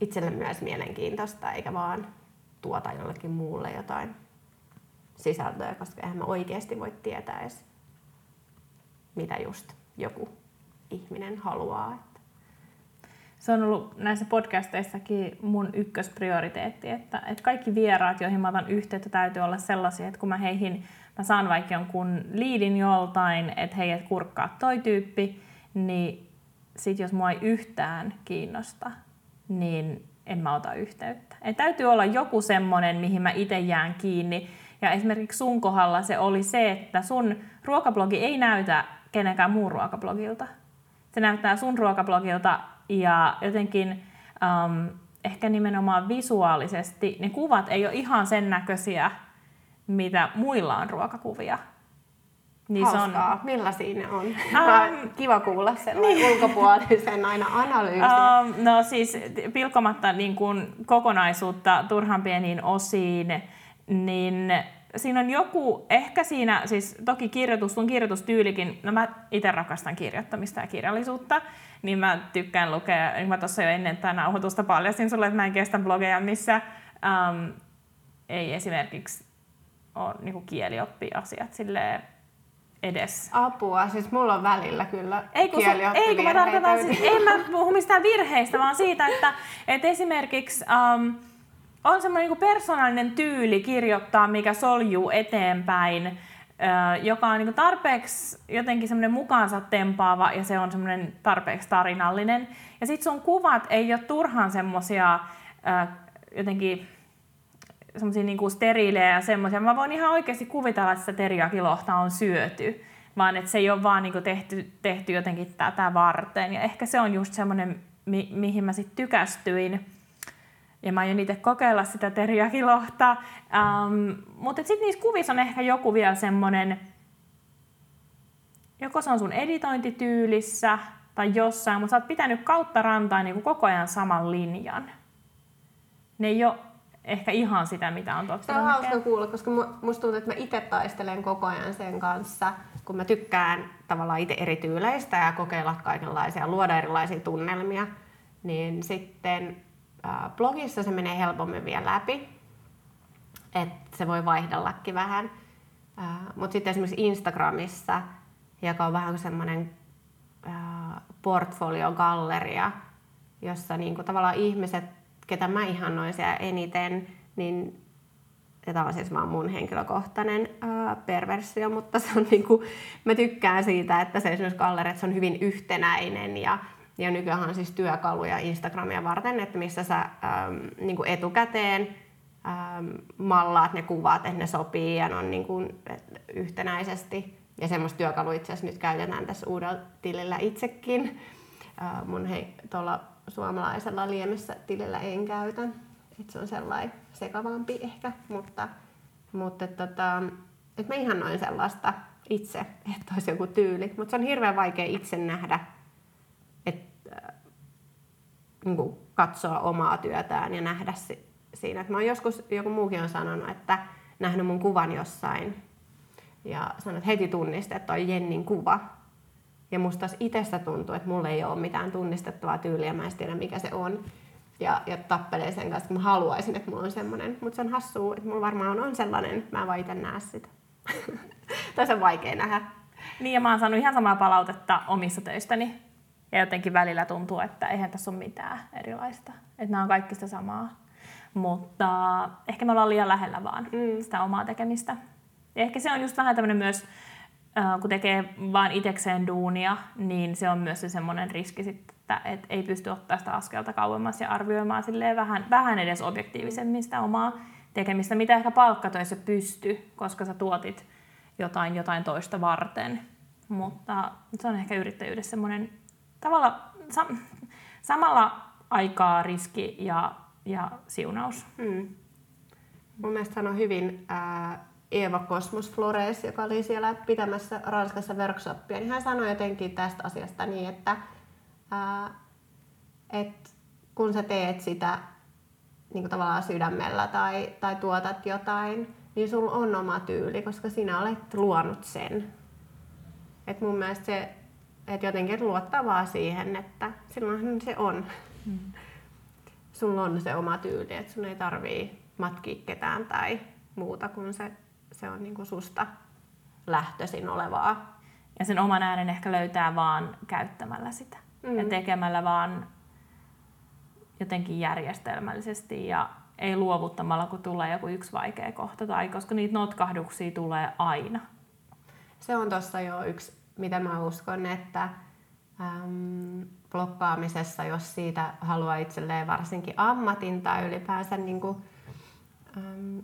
itselle myös mielenkiintoista, eikä vaan tuota jollekin muulle jotain sisältöä, koska eihän mä oikeasti voi tietää edes, mitä just joku ihminen haluaa se on ollut näissä podcasteissakin mun ykkösprioriteetti, että, että kaikki vieraat, joihin mä otan yhteyttä, täytyy olla sellaisia, että kun mä heihin, mä saan vaikka jonkun liidin joltain, että hei, et kurkkaa toi tyyppi, niin sit jos mua ei yhtään kiinnosta, niin en mä ota yhteyttä. Et täytyy olla joku semmonen, mihin mä itse jään kiinni. Ja esimerkiksi sun kohdalla se oli se, että sun ruokablogi ei näytä kenenkään muun ruokablogilta. Se näyttää sun ruokablogilta ja jotenkin um, ehkä nimenomaan visuaalisesti ne kuvat ei ole ihan sen näköisiä, mitä muilla on ruokakuvia. Niin Hauskaa. On... Millaisia ne on? Um, Kiva kuulla sellainen niin. ulkopuolisen aina analyysin. Um, no siis pilkomatta niin kuin kokonaisuutta turhan pieniin osiin, niin siinä on joku, ehkä siinä, siis toki kirjoitus, sun kirjoitustyylikin, no mä itse rakastan kirjoittamista ja kirjallisuutta, niin mä tykkään lukea, niin mä tuossa jo ennen tätä nauhoitusta paljastin sulle, että mä en kestä blogeja, missä um, ei esimerkiksi ole niin kielioppiasiat silleen edes. Apua, siis mulla on välillä kyllä ei, kun, ei, kun mä tarkoitan, siis, ei mä puhu mistään virheistä, vaan siitä, että, että esimerkiksi um, on semmoinen niin persoonallinen tyyli kirjoittaa, mikä soljuu eteenpäin, joka on niin tarpeeksi jotenkin semmoinen mukaansa tempaava ja se on semmoinen tarpeeksi tarinallinen. Ja sitten sun kuvat ei ole turhaan semmoisia jotenkin semmoisia niin steriilejä ja semmoisia. Mä voin ihan oikeasti kuvitella, että sitä teriakilohta on syöty, vaan että se ei ole vaan niin tehty, tehty jotenkin tätä varten. Ja ehkä se on just semmoinen, mi- mihin mä sitten tykästyin. Ja mä aion itse kokeilla sitä teriakilohta. Um, mutta sitten niissä kuvissa on ehkä joku vielä semmoinen, joko se on sun editointityylissä tai jossain, mutta sä oot pitänyt kautta rantaa niin koko ajan saman linjan. Ne ei ole ehkä ihan sitä, mitä on tottunut. Se on hauska kuulla, koska musta tuntuu, että mä itse taistelen koko ajan sen kanssa, kun mä tykkään tavallaan itse eri tyyleistä ja kokeilla kaikenlaisia, luoda erilaisia tunnelmia, niin sitten blogissa se menee helpommin vielä läpi, että se voi vaihdellakin vähän. Äh, Mutta sitten esimerkiksi Instagramissa, joka on vähän semmoinen portfoliogalleria, jossa niinku tavallaan ihmiset ketä mä ihannoin siellä eniten, niin tämä on siis vaan mun henkilökohtainen ää, perversio, mutta se on niinku, mä tykkään siitä, että se esimerkiksi Gallerit on hyvin yhtenäinen ja, ja nykyään on siis työkaluja Instagramia varten, että missä sä äm, niinku etukäteen äm, mallaat ne kuvat, että ne sopii ja ne on niinku yhtenäisesti. Ja semmoista työkalua itse asiassa nyt käytetään tässä uudella tilillä itsekin. Ää, mun hei, tuolla suomalaisella liemessä tilillä en käytä. Et se on sellainen sekavampi ehkä, mutta, mutta tota, et mä ihannoin sellaista itse, että olisi joku tyyli. Mutta se on hirveän vaikea itse nähdä, että äh, niin katsoa omaa työtään ja nähdä si- siinä. Et mä oon joskus, joku muukin on sanonut, että nähnyt mun kuvan jossain ja sanonut, että heti tunnistet, että on Jennin kuva. Ja musta taas itsestä tuntuu, että mulla ei ole mitään tunnistettavaa tyyliä, mä en tiedä mikä se on. Ja, ja tappelee sen kanssa, että mä haluaisin, että mulla on semmoinen. Mutta se on hassua, että mulla varmaan on sellainen, mä en vaan itse näe sitä. tai se on vaikea nähdä. Niin ja mä oon saanut ihan samaa palautetta omissa töistäni. Ja jotenkin välillä tuntuu, että eihän tässä ole mitään erilaista. Että nämä on kaikki sitä samaa. Mutta ehkä me ollaan liian lähellä vaan mm. sitä omaa tekemistä. Ja ehkä se on just vähän tämmöinen myös kun tekee vain itekseen duunia, niin se on myös se semmoinen riski sitten, että et ei pysty ottaa sitä askelta kauemmas ja arvioimaan vähän, vähän edes objektiivisemmin sitä omaa tekemistä, mitä ehkä palkkatöissä pysty, koska sä tuotit jotain, jotain toista varten. Mutta se on ehkä yrittäjyydessä semmoinen tavalla sa, samalla aikaa riski ja, ja siunaus. Hmm. Mun mielestä on hyvin äh, Eva Cosmos Flores, joka oli siellä pitämässä Ranskassa workshoppia, niin hän sanoi jotenkin tästä asiasta niin, että, ää, että kun sä teet sitä niin kuin tavallaan sydämellä tai, tai tuotat jotain, niin sulla on oma tyyli, koska sinä olet luonut sen. Et mun mielestä se, että jotenkin luottaa vaan siihen, että silloinhan se on. Mm. Sulla on se oma tyyli, että sun ei tarvii matkia ketään tai muuta kuin se se on niin kuin susta lähtöisin olevaa. Ja sen oman äänen ehkä löytää vaan käyttämällä sitä mm. ja tekemällä vaan jotenkin järjestelmällisesti ja ei luovuttamalla, kun tulee joku yksi vaikea kohta, tai koska niitä notkahduksia tulee aina. Se on tuossa jo yksi, mitä mä uskon, että äm, blokkaamisessa, jos siitä haluaa itselleen varsinkin ammatin tai ylipäänsä niin kuin, äm,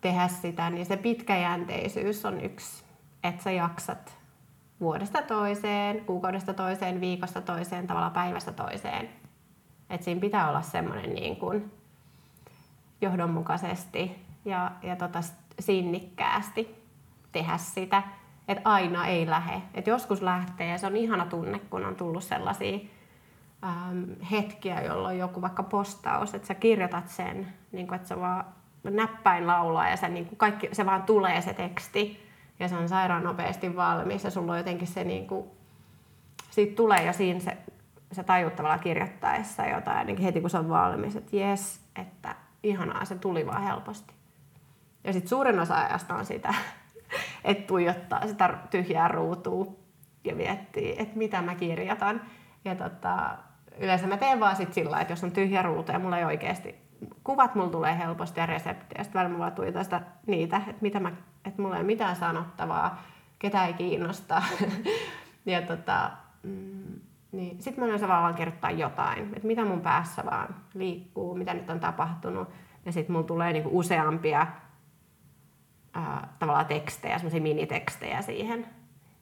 tehdä sitä, niin se pitkäjänteisyys on yksi, että sä jaksat vuodesta toiseen, kuukaudesta toiseen, viikosta toiseen, tavallaan päivästä toiseen. Että siinä pitää olla semmoinen niin kuin johdonmukaisesti ja, ja tota sinnikkäästi tehdä sitä. Että aina ei lähe. Että joskus lähtee ja se on ihana tunne, kun on tullut sellaisia ähm, hetkiä, jolloin joku vaikka postaus, että sä kirjoitat sen, niin kuin, että se vaan näppäin laulaa ja se, niin kuin kaikki, se vaan tulee se teksti ja se on sairaan nopeasti valmis ja sulla on jotenkin se niin kuin, siitä tulee jo siinä se, se tajut tavallaan kirjoittaessa jotain, ainakin heti kun se on valmis, että jes, että ihanaa, se tuli vaan helposti. Ja sitten suurin osa ajasta on sitä, että tuijottaa sitä tyhjää ruutua ja miettii, että mitä mä kirjoitan. Ja tota, yleensä mä teen vaan sit sillä että jos on tyhjä ruutu ja mulla ei oikeasti, kuvat mulla tulee helposti ja reseptiä, sitten välillä mä vaan tuijotan sitä niitä, että, mitä mä, että mulla ei ole mitään sanottavaa, ketä ei kiinnosta. ja tota, mm, niin sitten mä yleensä vaan kirjoittaa jotain, että mitä mun päässä vaan liikkuu, mitä nyt on tapahtunut. Ja sitten mulla tulee niinku useampia ää, tavallaan tekstejä, semmoisia minitekstejä siihen.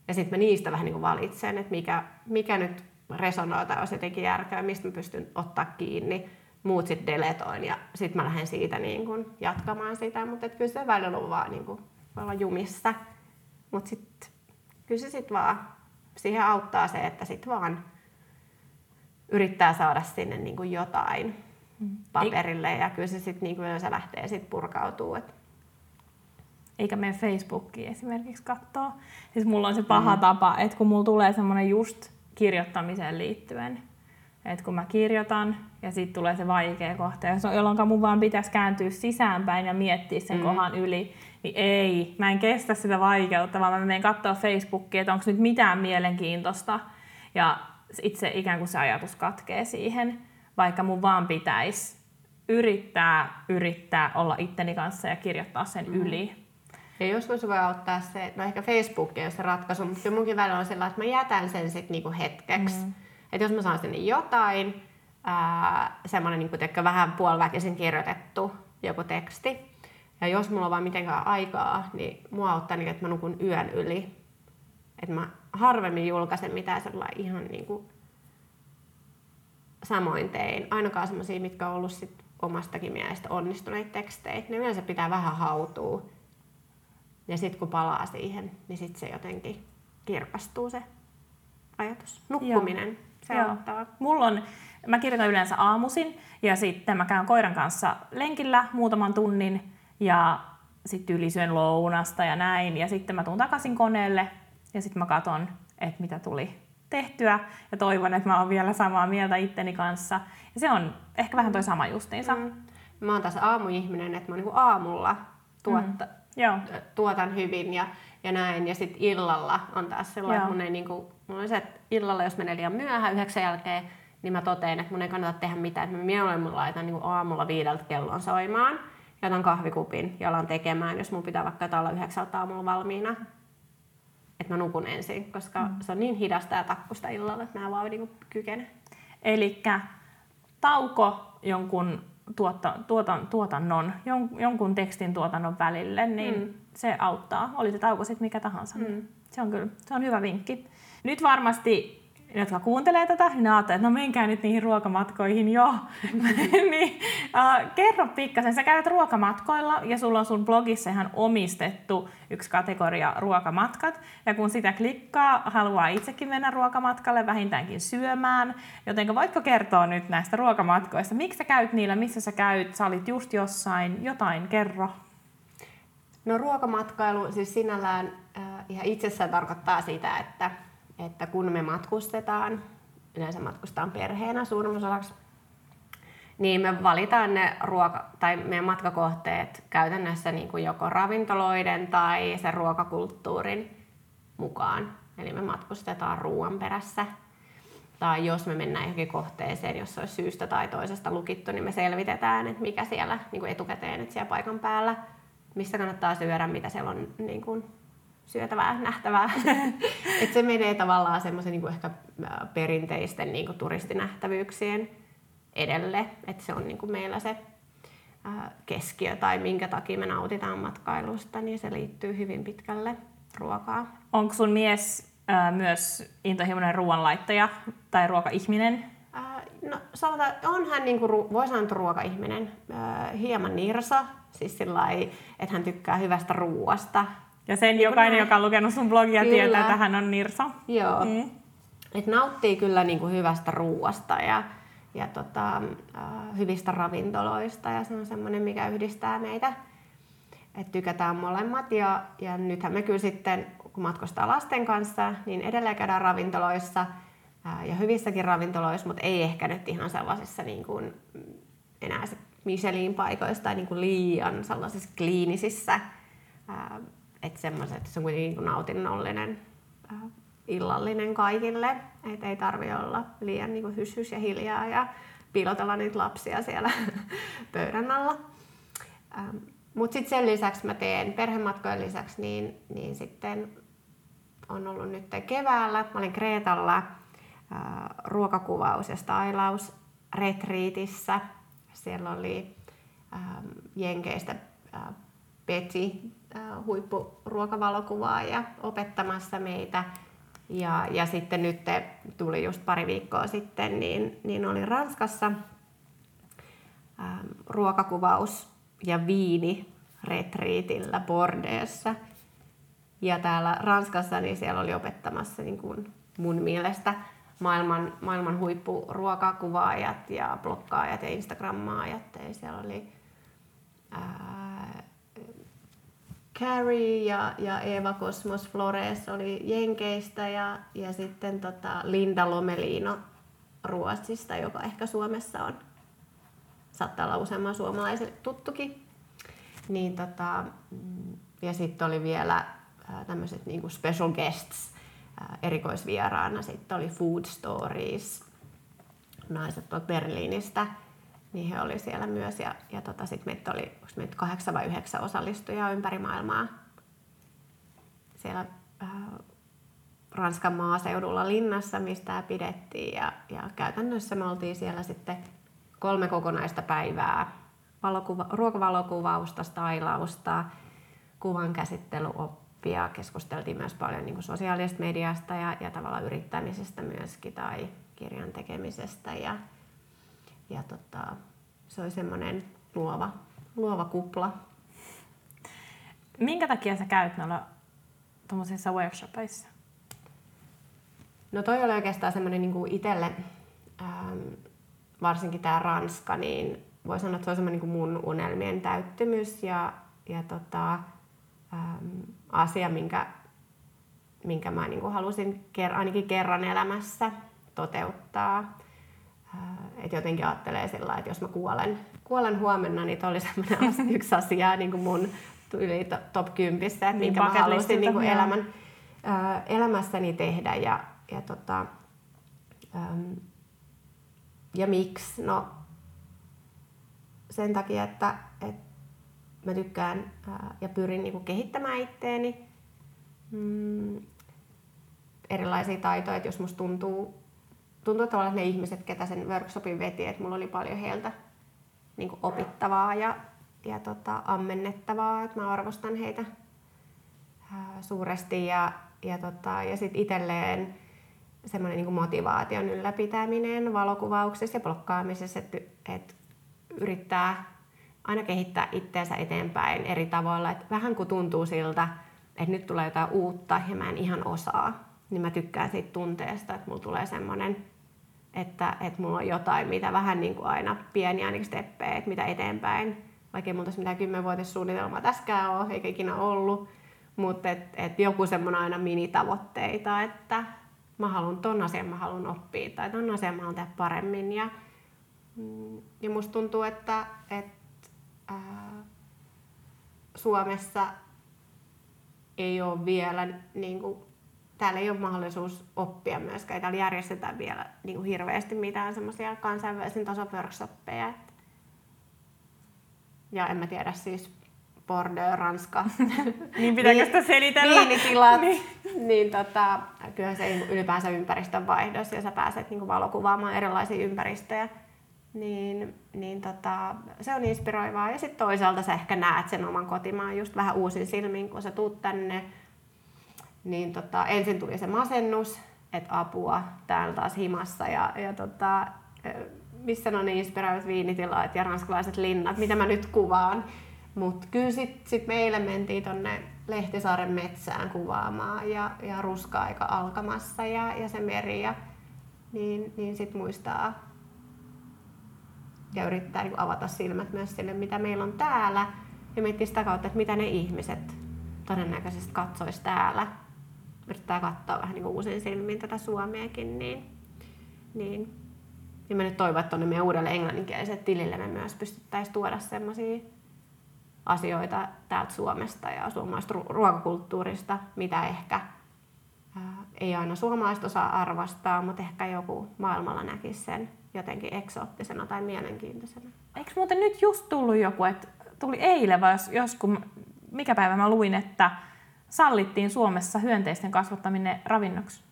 Ja sitten mä niistä vähän niinku valitsen, että mikä, mikä nyt resonoi tai olisi jotenkin järkeä, mistä mä pystyn ottaa kiinni. Muut sitten deletoin ja sitten mä lähden siitä niinku jatkamaan sitä. Mutta kyllä se välillä on vaan niinku, olla jumissa. Mutta sitten kyllä se sitten vaan, siihen auttaa se, että sitten vaan yrittää saada sinne niin kuin jotain mm. paperille ja kyllä se sitten niin kuin se lähtee sit purkautuu. Et. Eikä mene Facebookiin esimerkiksi katsoa. Siis mulla on se paha mm. tapa, että kun mulla tulee semmoinen just kirjoittamiseen liittyen, että kun mä kirjoitan ja sitten tulee se vaikea kohta, jolloin mun vaan pitäisi kääntyä sisäänpäin ja miettiä sen mm. kohan yli, niin ei, mä en kestä sitä vaikeutta, vaan mä menen katsoa Facebookia, että onko nyt mitään mielenkiintoista. Ja itse ikään kuin se ajatus katkee siihen, vaikka mun vaan pitäisi yrittää, yrittää olla itteni kanssa ja kirjoittaa sen mm. yli. Ja joskus voi auttaa se, no ehkä Facebook on se ratkaisu, mutta munkin välillä on sellainen, että mä jätän sen sitten niinku hetkeksi. Mm. Että jos mä saan sinne jotain, ää, semmoinen niinku, vähän puoliväkisin kirjoitettu joku teksti, ja jos mulla on vaan mitenkään aikaa, niin mua auttaa, niin, että mä nukun yön yli. Että mä harvemmin julkaisen mitään sellainen ihan niin kuin samoin tein. Ainakaan sellaisia, mitkä on ollut sit omastakin mielestä onnistuneita tekstejä. Ne yleensä pitää vähän hautua. Ja sitten kun palaa siihen, niin sitten se jotenkin kirkastuu se ajatus. Nukkuminen, Joo. se Joo. auttaa. Mulla on, mä kirjoitan yleensä aamusin ja sitten mä käyn koiran kanssa lenkillä muutaman tunnin ja sitten ylisyön lounasta ja näin. Ja sitten mä tuun takaisin koneelle ja sitten mä katson, että mitä tuli tehtyä ja toivon, että mä oon vielä samaa mieltä itteni kanssa. Ja se on ehkä vähän toi sama justiinsa. Mm. Mä oon taas aamuihminen, että mä niinku aamulla tuotta, mm. Tuotan hyvin ja, ja näin. Ja sitten illalla on taas sellainen, että mun ei niinku, mun on se, että illalla jos menee liian myöhään yhdeksän jälkeen, niin mä totean, että mun ei kannata tehdä mitään. Että mä mieluummin laitan niinku aamulla viideltä kellon soimaan ja otan kahvikupin ja alan tekemään, jos mun pitää vaikka olla yhdeksältä aamulla valmiina että mä nukun ensin, koska mm. se on niin hidasta ja takkusta illalla, että mä en vaan niin kykene. Eli tauko jonkun tuotta, tuotan, tuotannon, jon, jonkun tekstin tuotannon välille, niin mm. se auttaa. Oli se tauko sitten mikä tahansa. Mm. Se on kyllä se on hyvä vinkki. Nyt varmasti jotka kuuntelee tätä, niin ajattelee, että no menkää nyt niihin ruokamatkoihin jo. niin, uh, kerro pikkasen, sä käyt ruokamatkoilla ja sulla on sun blogissa ihan omistettu yksi kategoria ruokamatkat. Ja kun sitä klikkaa, haluaa itsekin mennä ruokamatkalle vähintäänkin syömään. Joten voitko kertoa nyt näistä ruokamatkoista? Miksi sä käyt niillä, missä sä käyt? Sä olit just jossain, jotain kerro. No ruokamatkailu siis sinällään äh, ihan itsessään tarkoittaa sitä, että että kun me matkustetaan, yleensä matkustetaan perheenä suurimmaksi niin me valitaan ne ruoka- tai meidän matkakohteet käytännössä niin kuin joko ravintoloiden tai sen ruokakulttuurin mukaan. Eli me matkustetaan ruoan perässä. Tai jos me mennään johonkin kohteeseen, jos olisi syystä tai toisesta lukittu, niin me selvitetään, että mikä siellä niin kuin etukäteen, että siellä paikan päällä, missä kannattaa syödä, mitä siellä on niin kuin, syötävää, nähtävää. että se menee tavallaan semmoisen niin ehkä perinteisten niin kuin turistinähtävyyksien edelle. Että se on niin kuin meillä se keskiö tai minkä takia me nautitaan matkailusta, niin se liittyy hyvin pitkälle ruokaa. Onko sun mies äh, myös intohimoinen ruoanlaittaja tai ruokaihminen? Äh, no sanotaan, on hän niin kuin, voi sanoa ruokaihminen, äh, hieman nirsa, siis sillä että hän tykkää hyvästä ruoasta, Ja sen niin jokainen, näin. joka on lukenut sun blogia, kyllä. tietää, että hän on Nirsa. Joo. Mm. Et nauttii kyllä niin kuin hyvästä ruuasta ja, ja tota, äh, hyvistä ravintoloista ja se on semmoinen, mikä yhdistää meitä. Et tykätään molemmat ja, ja nythän me kyllä sitten, kun matkustaa lasten kanssa, niin edelleen käydään ravintoloissa ää, ja hyvissäkin ravintoloissa, mutta ei ehkä nyt ihan sellaisissa niin kuin, enää se Michelin paikoissa tai niin kuin liian sellaisissa kliinisissä. Että semmoiset, se on kuitenkin niin nautinnollinen ää, illallinen kaikille. Et ei tarvi olla liian niin kuin hyshys ja hiljaa ja piilotella niitä lapsia siellä pöydän alla. Mutta sitten sen lisäksi mä teen perhematkojen lisäksi, niin, niin sitten on ollut nyt keväällä. Mä olin Kreetalla äh, ruokakuvaus- ja stylaus retriitissä. Siellä oli äh, Jenkeistä äh, Peti, äh, huippuruokavalokuvaaja, opettamassa meitä. Ja, ja sitten nyt tuli just pari viikkoa sitten, niin, niin oli Ranskassa ruokakuvaus ja viini retriitillä Bordeessa. Ja täällä Ranskassa niin siellä oli opettamassa niin kuin mun mielestä maailman, maailman huippuruokakuvaajat ja blokkaajat ja instagrammaajat. Ja siellä oli ää, Carrie ja, ja Eva Cosmos Flores oli Jenkeistä ja, ja sitten tota Linda Lomelino Ruotsista, joka ehkä Suomessa on saattaa olla useamman suomalaisen tuttukin. Niin tota, mm, ja sitten oli vielä tämmöiset niinku special guests erikoisvieraana. Sitten oli Food Stories, naiset tuolta Berliinistä, niin he oli siellä myös. Ja, ja tota, sitten meitä oli meitä kahdeksan vai yhdeksän osallistujaa ympäri maailmaa. Siellä äh, Ranskan maaseudulla linnassa, mistä pidettiin. Ja, ja käytännössä me oltiin siellä sitten kolme kokonaista päivää. Valokuva, ruokavalokuvausta, stailausta, kuvan käsittelyoppia. Keskusteltiin myös paljon niin sosiaalisesta mediasta ja, ja tavallaan yrittämisestä myöskin tai kirjan tekemisestä. Ja, ja tota, se oli semmoinen luova, luova kupla. Minkä takia sä käyt noilla tuommoisissa workshopeissa? No toi oli oikeastaan semmoinen niin itselle ähm, varsinkin tämä Ranska, niin voi sanoa, että se on semmoinen niin mun unelmien täyttymys ja, ja tota, äm, asia, minkä, minkä mä niin kuin halusin ker- ainakin kerran elämässä toteuttaa. Äh, et jotenkin ajattelee sillä että jos mä kuolen, kuolen huomenna, niin oli semmoinen yksi asia niin kuin mun yli top 10, että niin, minkä mä halusin niin kuin elämän, äh, elämässäni tehdä. Ja, ja tota, ähm, ja miksi? No sen takia, että, että mä tykkään ää, ja pyrin niin kuin kehittämään itteeni. Mm, erilaisia taitoja, että jos musta tuntuu, tuntuu että ne ihmiset, ketä sen workshopin veti, että mulla oli paljon heiltä niin opittavaa ja, ja tota, ammennettavaa, että mä arvostan heitä ää, suuresti ja, ja, tota, ja sitten itselleen semmoinen niin motivaation ylläpitäminen valokuvauksessa ja blokkaamisessa, että, että yrittää aina kehittää itseensä eteenpäin eri tavoilla. Että vähän kun tuntuu siltä, että nyt tulee jotain uutta ja mä en ihan osaa, niin mä tykkään siitä tunteesta, että mulla tulee semmoinen, että, että mulla on jotain, mitä vähän niin kuin aina pieniä ainakin steppejä, että mitä eteenpäin. Vaikka ei mulla mitään kymmenvuotissuunnitelmaa tässäkään ole, eikä ikinä ollut. Mutta et, et joku semmoinen aina minitavoitteita, että mä haluan ton asian mä haluan oppia tai ton asian mä haluan tehdä paremmin. Ja, mm, ja musta tuntuu, että, että ää, Suomessa ei ole vielä, niin kuin, täällä ei ole mahdollisuus oppia myöskään. Täällä järjestetään vielä niin kuin hirveästi mitään semmoisia kansainvälisen tason workshoppeja. Ja en mä tiedä siis Bordeaux, Ranska. niin pitääkö sitä selitellä? Viinitilat. niin. niin tota, kyllähän se ylipäänsä ympäristön vaihdos ja sä pääset niin valokuvaamaan erilaisia ympäristöjä. Niin, niin tota, se on inspiroivaa. Ja sitten toisaalta sä ehkä näet sen oman kotimaan just vähän uusin silmin, kun sä tuut tänne. Niin tota, ensin tuli se masennus, että apua täällä taas himassa ja, ja tota, missä on niin inspiroivat viinitilat ja ranskalaiset linnat, mitä mä nyt kuvaan Mutta kyllä sitten sit me eilen mentiin tonne Lehtisaaren metsään kuvaamaan ja, ja ruska-aika alkamassa ja, ja se meri. Ja, niin, niin sitten muistaa ja yrittää niin avata silmät myös sille, mitä meillä on täällä. Ja miettiä sitä kautta, että mitä ne ihmiset todennäköisesti katsois täällä. Yrittää katsoa vähän niin uusin silmin tätä Suomeakin. Niin, niin. Ja mä nyt toivon, että tuonne meidän uudelle englanninkieliselle tilille me myös pystyttäisiin tuoda sellaisia asioita täältä Suomesta ja suomalaisesta ruokakulttuurista, mitä ehkä ää, ei aina suomalaiset osaa arvostaa, mutta ehkä joku maailmalla näkisi sen jotenkin eksoottisena tai mielenkiintoisena. Eikö muuten nyt just tullut joku, että tuli eilen vai jos, kun, mikä päivä mä luin, että sallittiin Suomessa hyönteisten kasvattaminen ravinnoksi?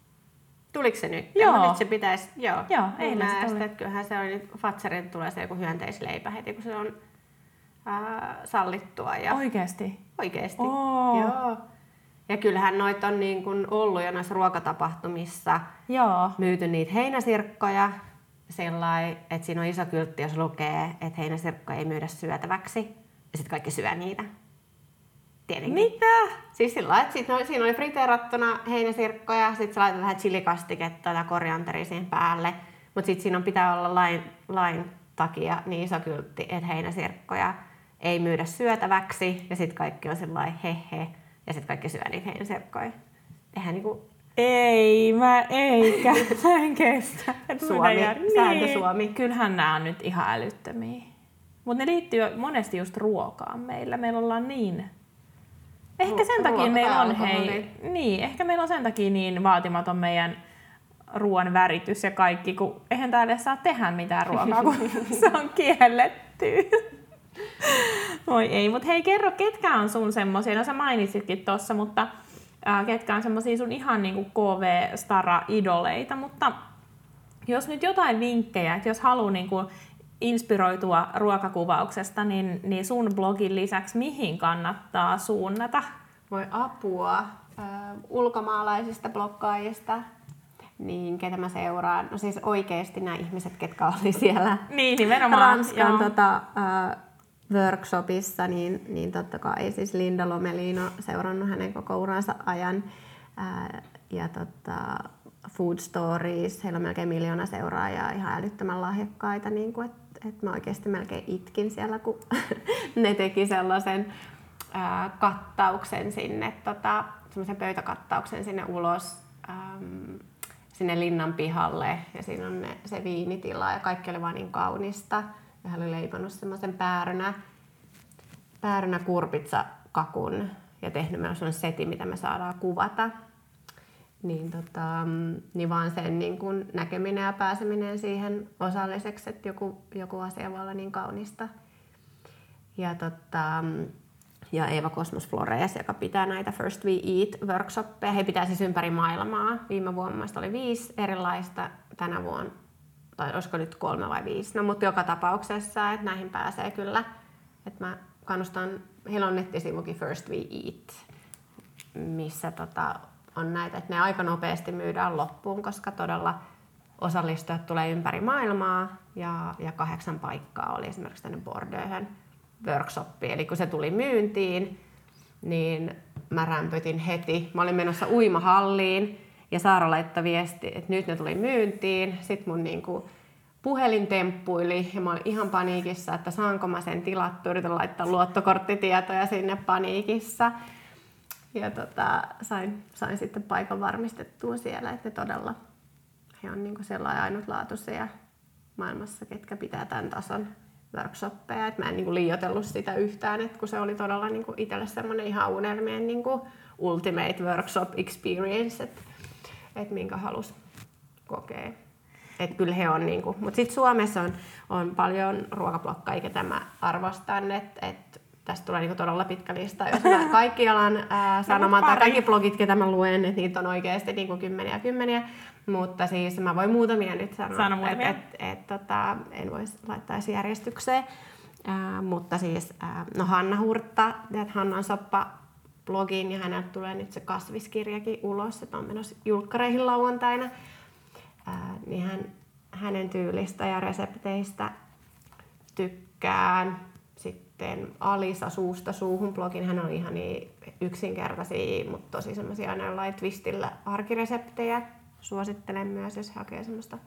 Tuliko se nyt? Joo. nyt se pitäisi, joo. Joo, eilen se tuli. Että kyllähän se oli, Fatserin tulee se joku hyönteisleipä heti, kun se on ää, sallittua. Ja Oikeasti? Oikeasti, Oo. joo. Ja kyllähän noita on niin kuin ollut jo noissa ruokatapahtumissa Joo. myyty niitä heinäsirkkoja sillai, että siinä on iso kyltti, jos lukee, että heinäsirkkoja ei myydä syötäväksi. Ja sitten kaikki syö niitä. Tietenkin. Mitä? Siis sillä lailla, että sit no, siinä oli friteerattuna heinäsirkkoja, sitten sä laitat vähän chilikastiketta tai korianteria siihen päälle. Mutta sitten siinä on, pitää olla lain, lain takia niin iso kyltti, että heinäsirkkoja ei myydä syötäväksi. Ja sitten kaikki on sellainen hehe. Ja sitten kaikki syö niitä heinäsirkkoja. Eihän niinku Ei, mä eikä. Mä en kestä. Suomi, sääntö niin. Suomi. Kyllähän nämä on nyt ihan älyttömiä. Mutta ne liittyy monesti just ruokaan meillä. Meillä ollaan niin... Ehkä sen takia ruoka meillä on, hei, alkoholi. niin, ehkä meillä on sen takia niin vaatimaton meidän ruoan väritys ja kaikki, kun eihän täällä saa tehdä mitään ruokaa, kun se on kielletty. Voi ei, mutta hei kerro, ketkä on sun semmosia, no sä mainitsitkin tossa, mutta ää, ketkä on semmosia sun ihan niinku KV-stara-idoleita, mutta jos nyt jotain vinkkejä, että jos haluaa niinku inspiroitua ruokakuvauksesta, niin, niin sun blogin lisäksi mihin kannattaa suunnata? Voi apua äh, ulkomaalaisista blokkaajista, niin ketä mä seuraan. No siis oikeasti nämä ihmiset, ketkä oli siellä Niin, nimenomaan. Ranskan joo. tota, äh, workshopissa, niin, niin totta kai siis Linda Lomelino seurannut hänen koko uransa ajan. Äh, ja tota, Food Stories, heillä on melkein miljoona seuraajaa, ihan älyttömän lahjakkaita, niin kuin, että et mä oikeasti melkein itkin siellä, kun ne teki sellaisen ää, kattauksen sinne, tota, semmoisen pöytäkattauksen sinne ulos äm, sinne linnan pihalle ja siinä on ne, se viinitila ja kaikki oli vaan niin kaunista. Ja hän oli leipannut semmoisen päärynä, päärynä kurpitsa kakun ja tehnyt meillä sellainen seti, mitä me saadaan kuvata. Niin, tota, niin vaan sen niin kun näkeminen ja pääseminen siihen osalliseksi, että joku, joku asia voi olla niin kaunista. Ja, tota, ja Eeva Cosmos Flores, joka pitää näitä First We Eat workshoppeja. He pitää siis ympäri maailmaa. Viime vuonna oli viisi erilaista, tänä vuonna, tai olisiko nyt kolme vai viisi. No mutta joka tapauksessa, että näihin pääsee kyllä. Että mä kannustan, heillä on nettisivukin First We Eat, missä tota, on näitä, että ne aika nopeasti myydään loppuun, koska todella osallistujat tulee ympäri maailmaa ja, ja kahdeksan paikkaa oli esimerkiksi tänne Bordeaux'n workshoppiin. Eli kun se tuli myyntiin, niin mä rämpötin heti. Mä olin menossa uimahalliin ja Saara laittoi viesti, että nyt ne tuli myyntiin. Sitten mun niinku puhelin temppuili ja mä olin ihan paniikissa, että saanko mä sen tilattua. Yritän laittaa luottokorttitietoja sinne paniikissa. Ja tota, sain, sain sitten paikan varmistettua siellä, että todella he on niinku sellainen ainutlaatuisia maailmassa, ketkä pitää tämän tason workshoppeja. Et mä en niinku liioitellut sitä yhtään, että kun se oli todella niinku itselle semmoinen ihan unelmien niinku ultimate workshop experience, että et minkä halus kokea. Et kyllä he on niinku, mutta sitten Suomessa on, on paljon ruokablokkaajia, ketä mä arvostan, että et tästä tulee niinku todella pitkä lista. Jos mä kaikki alan ää, sanomaan, tai kaikki blogit, ketä mä luen, että niitä on oikeasti niinku kymmeniä ja kymmeniä. Mutta siis mä voin muutamia nyt sanoa. Sano muutamia. Et, et, tota, en voisi laittaa järjestykseen. Ää, mutta siis, ää, no Hanna Hurtta, teet Hannan soppa blogiin ja häneltä tulee nyt se kasviskirjakin ulos, että on menossa julkkareihin lauantaina. Ää, niin hän, hänen tyylistä ja resepteistä tykkään. Sitten Alisa Suusta suuhun blogin. Hän on ihan niin yksinkertaisia, mutta tosi semmoisia aina twistillä arkireseptejä. Suosittelen myös, jos hakee semmoista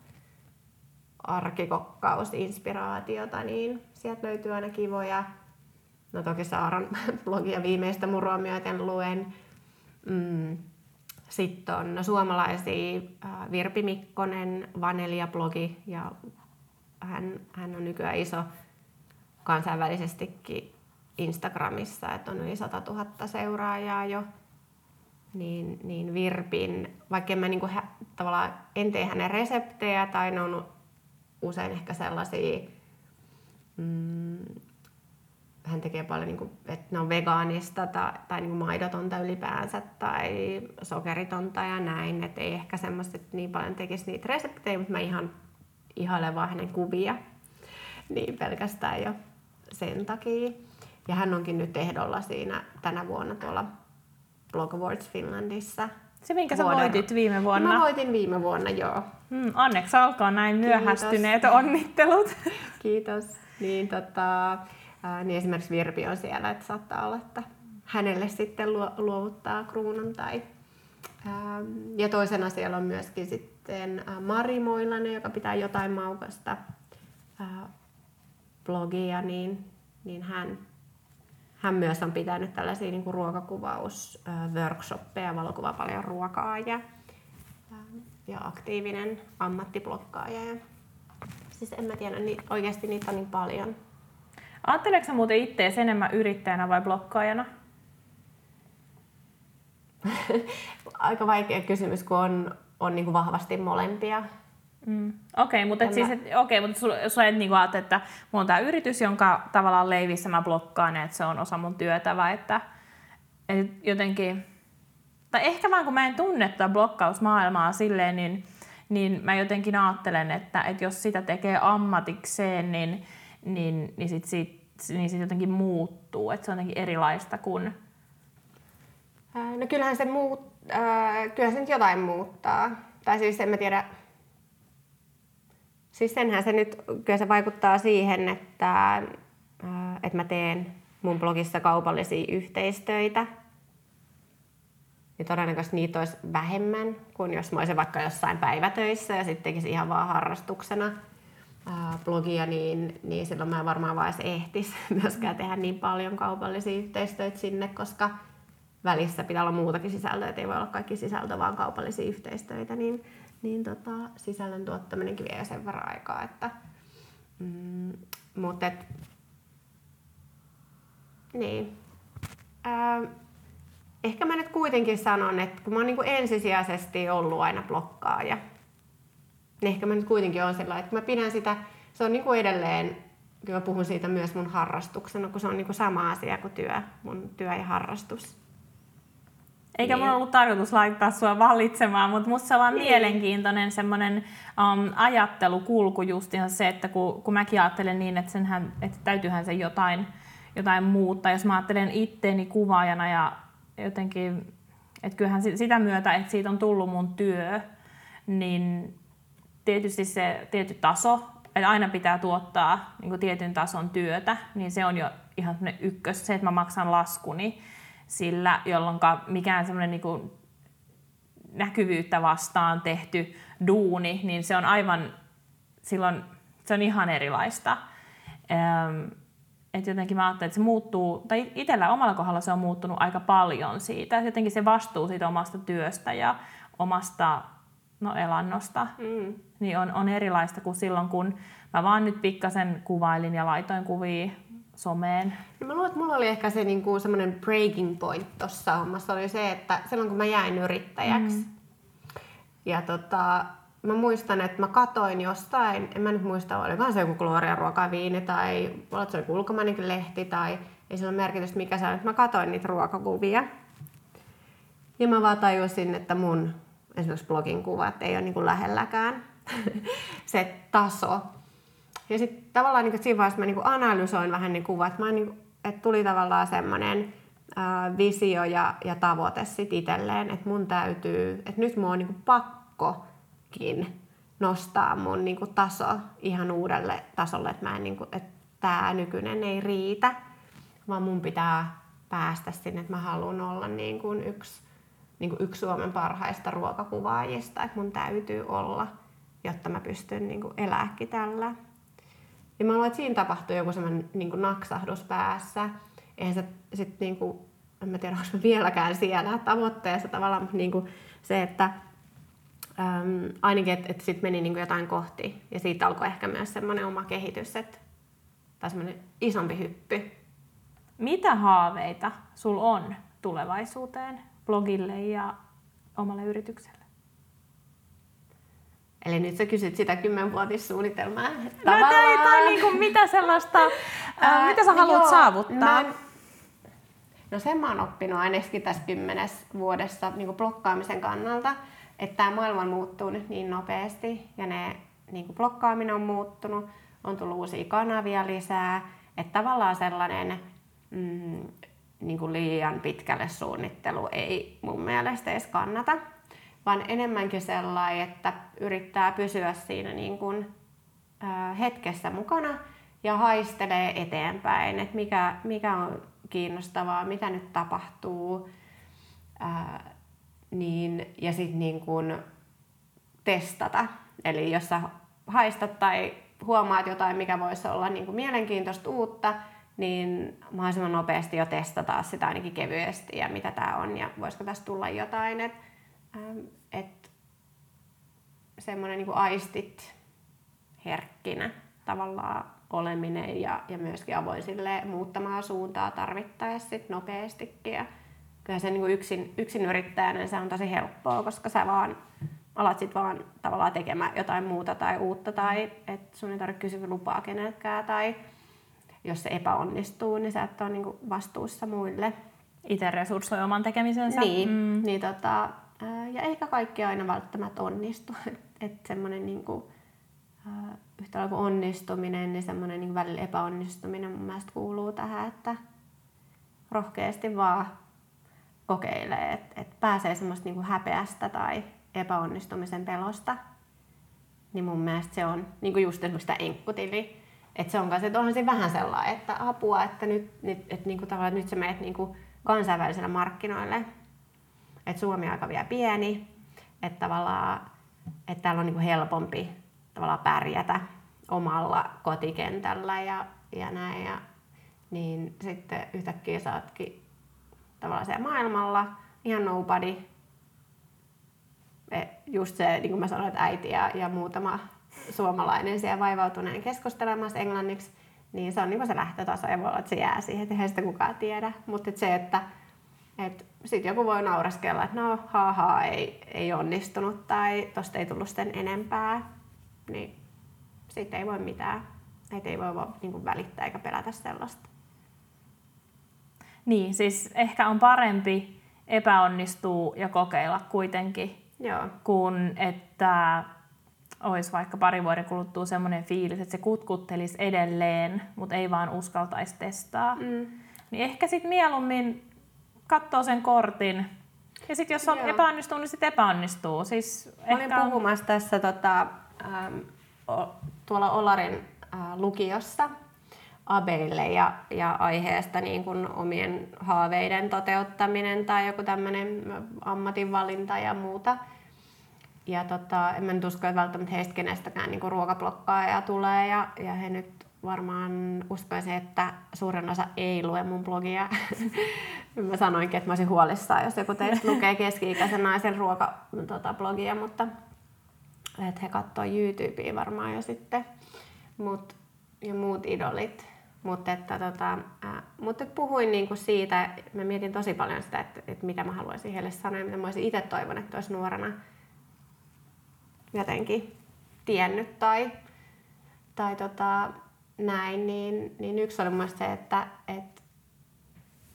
arkikokkausinspiraatiota, niin sieltä löytyy aina kivoja. No toki Saaran blogia viimeistä murua myöten luen. Mm. Sitten on suomalaisia Virpi Mikkonen, Vanelia-blogi ja hän, hän on nykyään iso kansainvälisestikin Instagramissa, että on yli 100 000 seuraajaa jo. Niin, niin Virpin, vaikka mä niinku, tavallaan en tee hänen reseptejä tai ne on usein ehkä sellaisia, mm, hän tekee paljon, niin kuin, että ne on vegaanista tai, tai niin kuin maidotonta ylipäänsä tai sokeritonta ja näin. Että ei ehkä semmoista, niin paljon tekisi niitä reseptejä, mutta mä ihan ihailen vaan hänen kuvia. Niin pelkästään jo sen takia. Ja hän onkin nyt ehdolla siinä tänä vuonna tuolla Blog Awards Finlandissa. Se, minkä sä voitit viime vuonna. Mä voitin viime vuonna, joo. Mm, onneksi olkoon näin myöhästyneet Kiitos. onnittelut. Kiitos. Niin, tota, niin esimerkiksi Virpi on siellä, että saattaa olla, että hänelle sitten luovuttaa kruunun tai ja toisena siellä on myöskin sitten Mari Moilanen, joka pitää jotain maukasta blogia, niin, niin hän, hän myös on pitänyt tällaisia niin kuin ruokakuvaus-workshoppeja, valokuvaa paljon ruokaa ja, ja aktiivinen ammattiblokkaaja. Ja, siis en mä tiedä, niin oikeasti niitä on niin paljon. Ajatteleeko muuten itseäsi enemmän yrittäjänä vai blokkaajana? Aika vaikea kysymys, kun on, on niin kuin vahvasti molempia. Mm. Okei, okay, mutta, siis, et, okay, mutta sulla, sulla et niinku ajatella, että mulla on tämä yritys, jonka tavallaan leivissä mä blokkaan, että se on osa mun työtä, vai että, että jotenkin, tai ehkä vaan kun mä en tunne tätä blokkausmaailmaa silleen, niin, niin mä jotenkin ajattelen, että, että jos sitä tekee ammatikseen, niin, niin, niin sit, sit, niin sit jotenkin muuttuu, että se on jotenkin erilaista kuin... No kyllähän se, muut, äh, kyllähän se nyt jotain muuttaa. Tai siis en mä tiedä, Siis senhän se nyt, kyllä se vaikuttaa siihen, että, äh, että mä teen mun blogissa kaupallisia yhteistöitä. Ja todennäköisesti niitä olisi vähemmän kuin jos mä olisin vaikka jossain päivätöissä ja sitten tekisin ihan vaan harrastuksena äh, blogia, niin, niin silloin mä varmaan vaan edes ehtis myöskään tehdä niin paljon kaupallisia yhteistöitä sinne, koska välissä pitää olla muutakin sisältöä, ei voi olla kaikki sisältö vaan kaupallisia yhteistöitä, niin niin tota, sisällön tuottaminenkin vie sen verran aikaa. Että, mm, mutta et, niin. Ää, ehkä mä nyt kuitenkin sanon, että kun mä oon niinku ensisijaisesti ollut aina blokkaaja, niin ehkä mä nyt kuitenkin on sellainen, että mä pidän sitä, se on niinku edelleen, kyllä puhun siitä myös mun harrastuksena, kun se on niinku sama asia kuin työ, mun työ ja harrastus. Eikä niin. mun ollut tarkoitus laittaa sua valitsemaan, mutta musta se on vaan niin. mielenkiintoinen semmoinen um, ajattelukulku justiinsa se, että kun, kun mäkin ajattelen niin, että, senhän, että täytyyhän se jotain, jotain muuttaa. Jos mä ajattelen itteeni kuvaajana ja jotenkin, että kyllähän sitä myötä, että siitä on tullut mun työ, niin tietysti se tietty taso, että aina pitää tuottaa niin tietyn tason työtä, niin se on jo ihan ykkös, se, että mä maksan laskuni sillä, jolloin mikään semmoinen niin näkyvyyttä vastaan tehty duuni, niin se on aivan, silloin se on ihan erilaista. Että jotenkin mä ajattelen, että se muuttuu, tai itsellä omalla kohdalla se on muuttunut aika paljon siitä, jotenkin se vastuu siitä omasta työstä ja omasta no, elannosta, mm. niin on, on erilaista kuin silloin, kun mä vaan nyt pikkasen kuvailin ja laitoin kuvia someen? No mä luulen, että mulla oli ehkä se niinku semmoinen breaking point tuossa hommassa oli se, että silloin kun mä jäin yrittäjäksi mm. ja tota, mä muistan, että mä katoin jostain, en mä nyt muista, olikohan se joku Gloria ruokaviini tai olet se joku ulkomainenkin lehti tai ei sillä ole merkitystä mikä se on, mä katoin niitä ruokakuvia. Ja mä vaan tajusin, että mun esimerkiksi blogin kuvat ei ole niin kuin lähelläkään se taso, ja sitten tavallaan niin siinä vaiheessa mä niin analysoin vähän ne kuvat, mä niin kuin, että tuli tavallaan semmoinen visio ja, ja tavoite sitten itselleen, että mun täytyy, että nyt mua on niin pakkokin nostaa mun niin taso ihan uudelle tasolle, että, mä en, niin kuin, että tämä nykyinen ei riitä. vaan mun pitää päästä sinne, että mä haluan olla niin kuin yksi, niin kuin yksi Suomen parhaista ruokakuvaajista, että mun täytyy olla, jotta mä pystyn niin elääkin tällä. Ja mä luulen, että siinä tapahtui joku semmoinen niin naksahdus päässä. Eihän se sitten, niin kuin, en mä tiedä, onko vieläkään siellä tavoitteessa tavallaan, mutta niin kuin se, että äm, ainakin, että, että sitten meni niin kuin jotain kohti. Ja siitä alkoi ehkä myös semmoinen oma kehitys, että, tai semmoinen isompi hyppy. Mitä haaveita sul on tulevaisuuteen, blogille ja omalle yritykselle? Eli nyt sä kysyt sitä kymmenvuotissuunnitelmaa. No, tai, tai niin kuin mitä sellaista, ää, mitä sä haluat joo, saavuttaa? Mä, no sen mä oon oppinut ainakin tässä kymmenes vuodessa niin kuin blokkaamisen kannalta, että tämä maailma muuttuu nyt niin nopeasti ja ne niin kuin blokkaaminen on muuttunut, on tullut uusia kanavia lisää, että tavallaan sellainen mm, niin kuin liian pitkälle suunnittelu ei mun mielestä edes kannata vaan enemmänkin sellainen, että yrittää pysyä siinä niin kuin, hetkessä mukana ja haistelee eteenpäin, että mikä, mikä on kiinnostavaa, mitä nyt tapahtuu. Ää, niin, ja sitten niin kuin testata. Eli jos sä haistat tai huomaat jotain, mikä voisi olla niin kuin mielenkiintoista uutta, niin mahdollisimman nopeasti jo testata sitä ainakin kevyesti ja mitä tämä on ja voisiko tästä tulla jotain. Et Ähm, että semmoinen niin aistit herkkinä tavallaan oleminen ja, ja myöskin avoin sille muuttamaan suuntaa tarvittaessa sit nopeastikin. Ja kyllä se niin yksin, yksin yrittäjänä se on tosi helppoa, koska sä vaan alat sit vaan tavallaan tekemään jotain muuta tai uutta tai että sun ei tarvitse kysyä lupaa keneltäkään tai jos se epäonnistuu, niin sä et ole niin vastuussa muille. Itse resurssoi oman tekemisensä. Niin, mm. niin tota, ja eikä kaikki aina välttämättä onnistu. Että semmoinen niin kuin, yhtä lailla kuin onnistuminen, niin semmoinen niin välillä epäonnistuminen mun mielestä kuuluu tähän, että rohkeasti vaan kokeilee, että, että pääsee semmoista niin kuin häpeästä tai epäonnistumisen pelosta. Niin mun mielestä se on niin kuin just esimerkiksi tämä enkkutili. Että se on kanssa, että onhan se vähän sellainen, että apua, että nyt, nyt, että niin kuin tavallaan, että nyt sä menet niin kuin kansainvälisille markkinoille että Suomi on aika vielä pieni, että tavallaan että täällä on niin kuin helpompi tavallaan pärjätä omalla kotikentällä ja, ja näin. Ja, niin sitten yhtäkkiä saatkin tavallaan siellä maailmalla ihan nobody. E, just se, niin kuin mä sanoin, että äiti ja, ja muutama suomalainen siellä vaivautuneen keskustelemassa englanniksi, niin se on niin se lähtötaso ja voi olla, että se jää siihen, että sitä kukaan tiedä. Mutta se, että et sitten joku voi nauraskella, että no haha, ei, ei onnistunut tai tosta ei tullut sitten enempää, niin sitten ei voi mitään. Että ei voi vaan niin välittää eikä pelätä sellaista. Niin, siis ehkä on parempi epäonnistuu ja kokeilla kuitenkin, Joo. kun että olisi vaikka pari vuoden kuluttua semmoinen fiilis, että se kutkuttelisi edelleen, mutta ei vaan uskaltaisi testaa. Mm. Niin ehkä sitten mieluummin katsoo sen kortin. Ja sitten jos on Joo. epäonnistuu, niin sitten epäonnistuu. Siis Mä olin ehkä... puhumassa tässä tota, ähm, tuolla Olarin äh, lukiossa abeille ja, ja aiheesta niin kuin omien haaveiden toteuttaminen tai joku tämmöinen ammatinvalinta ja muuta. Ja tota, en mä nyt usko, että välttämättä heistä kenestäkään niin ruokablokkaaja tulee ja, ja he nyt varmaan uskoisin, että suurin osa ei lue mun blogia. mä sanoinkin, että mä olisin huolissaan, jos joku teistä lukee keski-ikäisen naisen ruokablogia, tota, blogia, mutta että he katsoo YouTubea varmaan jo sitten. Mut, ja muut idolit. Mutta että, tota, äh, mutta puhuin niinku siitä, mä mietin tosi paljon sitä, että, että mitä mä haluaisin heille sanoa ja mitä mä olisin itse toivon, että olisi nuorena jotenkin tiennyt tai, tai tota, näin, niin, niin yksi oli mun se, että, että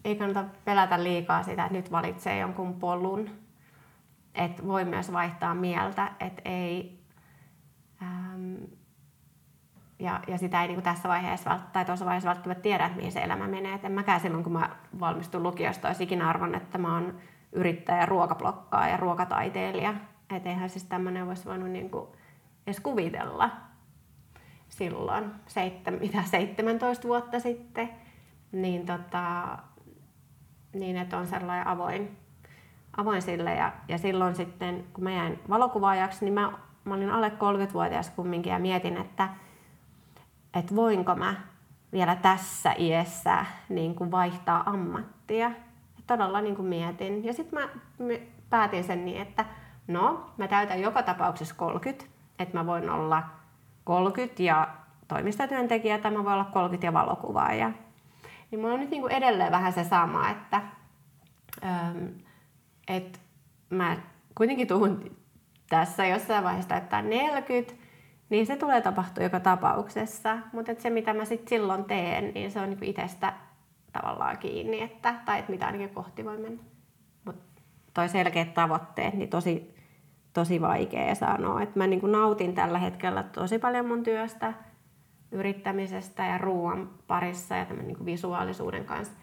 ei kannata pelätä liikaa sitä, että nyt valitsee jonkun polun. Että voi myös vaihtaa mieltä, että ei... Ähm, ja, ja sitä ei niin tässä vaiheessa tai tuossa vaiheessa välttämättä tiedä, että mihin se elämä menee. Et en mäkään silloin, kun mä valmistun lukiosta, olisi ikinä arvon, että mä oon yrittäjä, ruokablokkaa ja ruokataiteilija. Että eihän siis tämmöinen voisi voinut niin kuin edes kuvitella silloin, seitsemän, mitä 17 vuotta sitten. niin, tota, niin että on sellainen avoin, avoin sille. Ja, ja silloin sitten, kun mä jäin valokuvaajaksi, niin mä, mä olin alle 30-vuotias kumminkin ja mietin, että, että voinko mä vielä tässä iässä niin kuin vaihtaa ammattia. Ja todella niin kuin mietin. Ja sitten mä päätin sen niin, että no, mä täytän joka tapauksessa 30, että mä voin olla 30 ja toimistotyöntekijä tai mä voin olla 30 ja valokuvaaja. Niin mulla on nyt niin kuin edelleen vähän se sama, että, ähm, että mä kuitenkin tuun tässä jossain vaiheessa täyttää 40, niin se tulee tapahtua joka tapauksessa. Mutta se, mitä mä sit silloin teen, niin se on niinku itsestä tavallaan kiinni, että, tai että mitä ainakin kohti voi mennä. Mutta toi selkeät tavoitteet, niin tosi, tosi vaikea sanoa. Et mä niinku nautin tällä hetkellä tosi paljon mun työstä, yrittämisestä ja ruoan parissa ja tämän niinku visuaalisuuden kanssa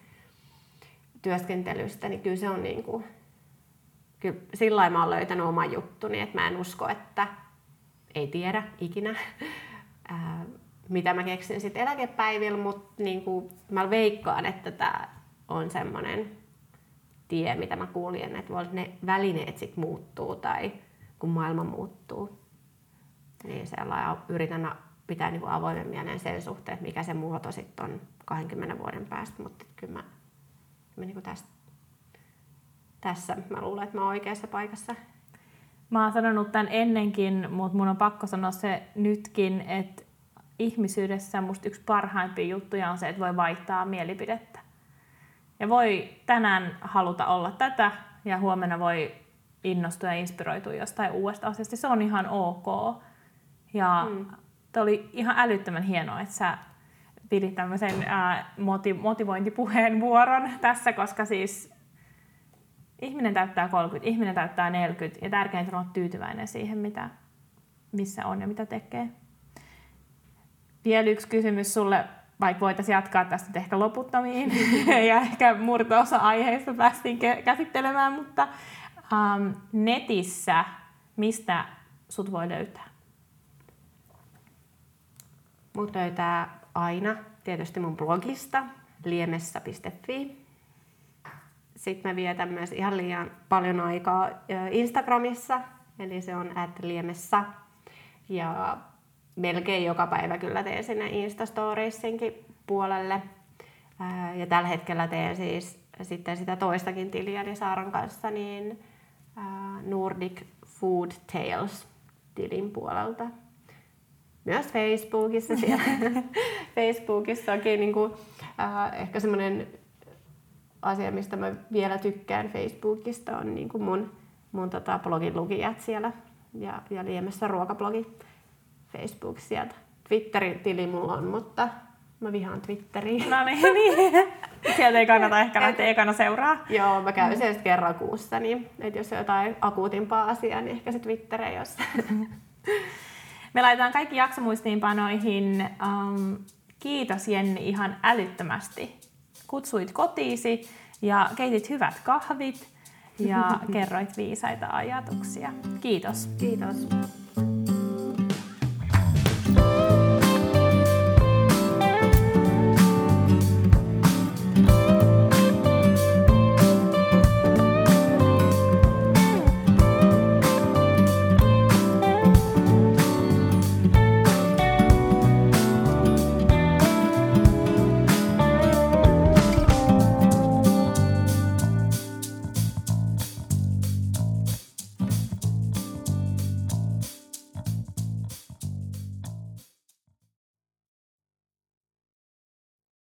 työskentelystä, niin kyllä se on niinku, kyllä sillä mä oon löytänyt oman juttuni, että mä en usko, että ei tiedä ikinä, ää, mitä mä keksin sitten eläkepäivillä, mutta niin kuin mä veikkaan, että tämä on semmoinen tie, mitä mä kuulin, että ne välineet sitten muuttuu tai kun maailma muuttuu. Niin sellainen yritän pitää niin avoimen mielen sen suhteen, mikä se muoto sitten on 20 vuoden päästä, mutta kyllä mä, mä niin kuin tästä, tässä mä luulen, että mä oon oikeassa paikassa Mä oon sanonut tämän ennenkin, mutta mun on pakko sanoa se nytkin, että ihmisyydessä musta yksi parhaimpia juttuja on se, että voi vaihtaa mielipidettä. Ja voi tänään haluta olla tätä ja huomenna voi innostua ja inspiroitua jostain uudesta asiasta. Se on ihan ok. Ja mm. oli ihan älyttömän hienoa, että sä pidit tämmöisen ää, motivointipuheenvuoron tässä, koska siis ihminen täyttää 30, ihminen täyttää 40 ja tärkeintä on olla tyytyväinen siihen, mitä, missä on ja mitä tekee. Vielä yksi kysymys sulle, vaikka voitaisiin jatkaa tästä ehkä loputtomiin ja ehkä murto-osa aiheista päästiin käsittelemään, mutta um, netissä mistä sut voi löytää? Mut löytää aina tietysti mun blogista liemessä.fi sitten mä vietän myös ihan liian paljon aikaa Instagramissa, eli se on liemessä. Ja melkein joka päivä kyllä teen sinne Instastoriesinkin puolelle. Ja tällä hetkellä teen siis sitten sitä toistakin tiliä Saaran kanssa, niin Nordic Food Tales tilin puolelta. Myös Facebookissa siellä. Facebookissa onkin niin kuin, äh, ehkä semmoinen asia, mistä mä vielä tykkään Facebookista, on niin kuin mun, mun tota blogin lukijat siellä ja, ja Liemessä ruokablogi Facebook sieltä. Twitterin tili mulla on, mutta mä vihaan Twitteriä. No niin, niin. Sieltä ei kannata ehkä lähteä ekana seuraa. Joo, mä käyn mm. siellä kerran kuussa, niin että jos on jotain akuutimpaa asiaa, niin ehkä se Twitter ei ole Me laitetaan kaikki jaksomuistiinpanoihin. Um, kiitos Jenni ihan älyttömästi kutsuit kotiisi ja keitit hyvät kahvit ja kerroit viisaita ajatuksia. Kiitos. Kiitos.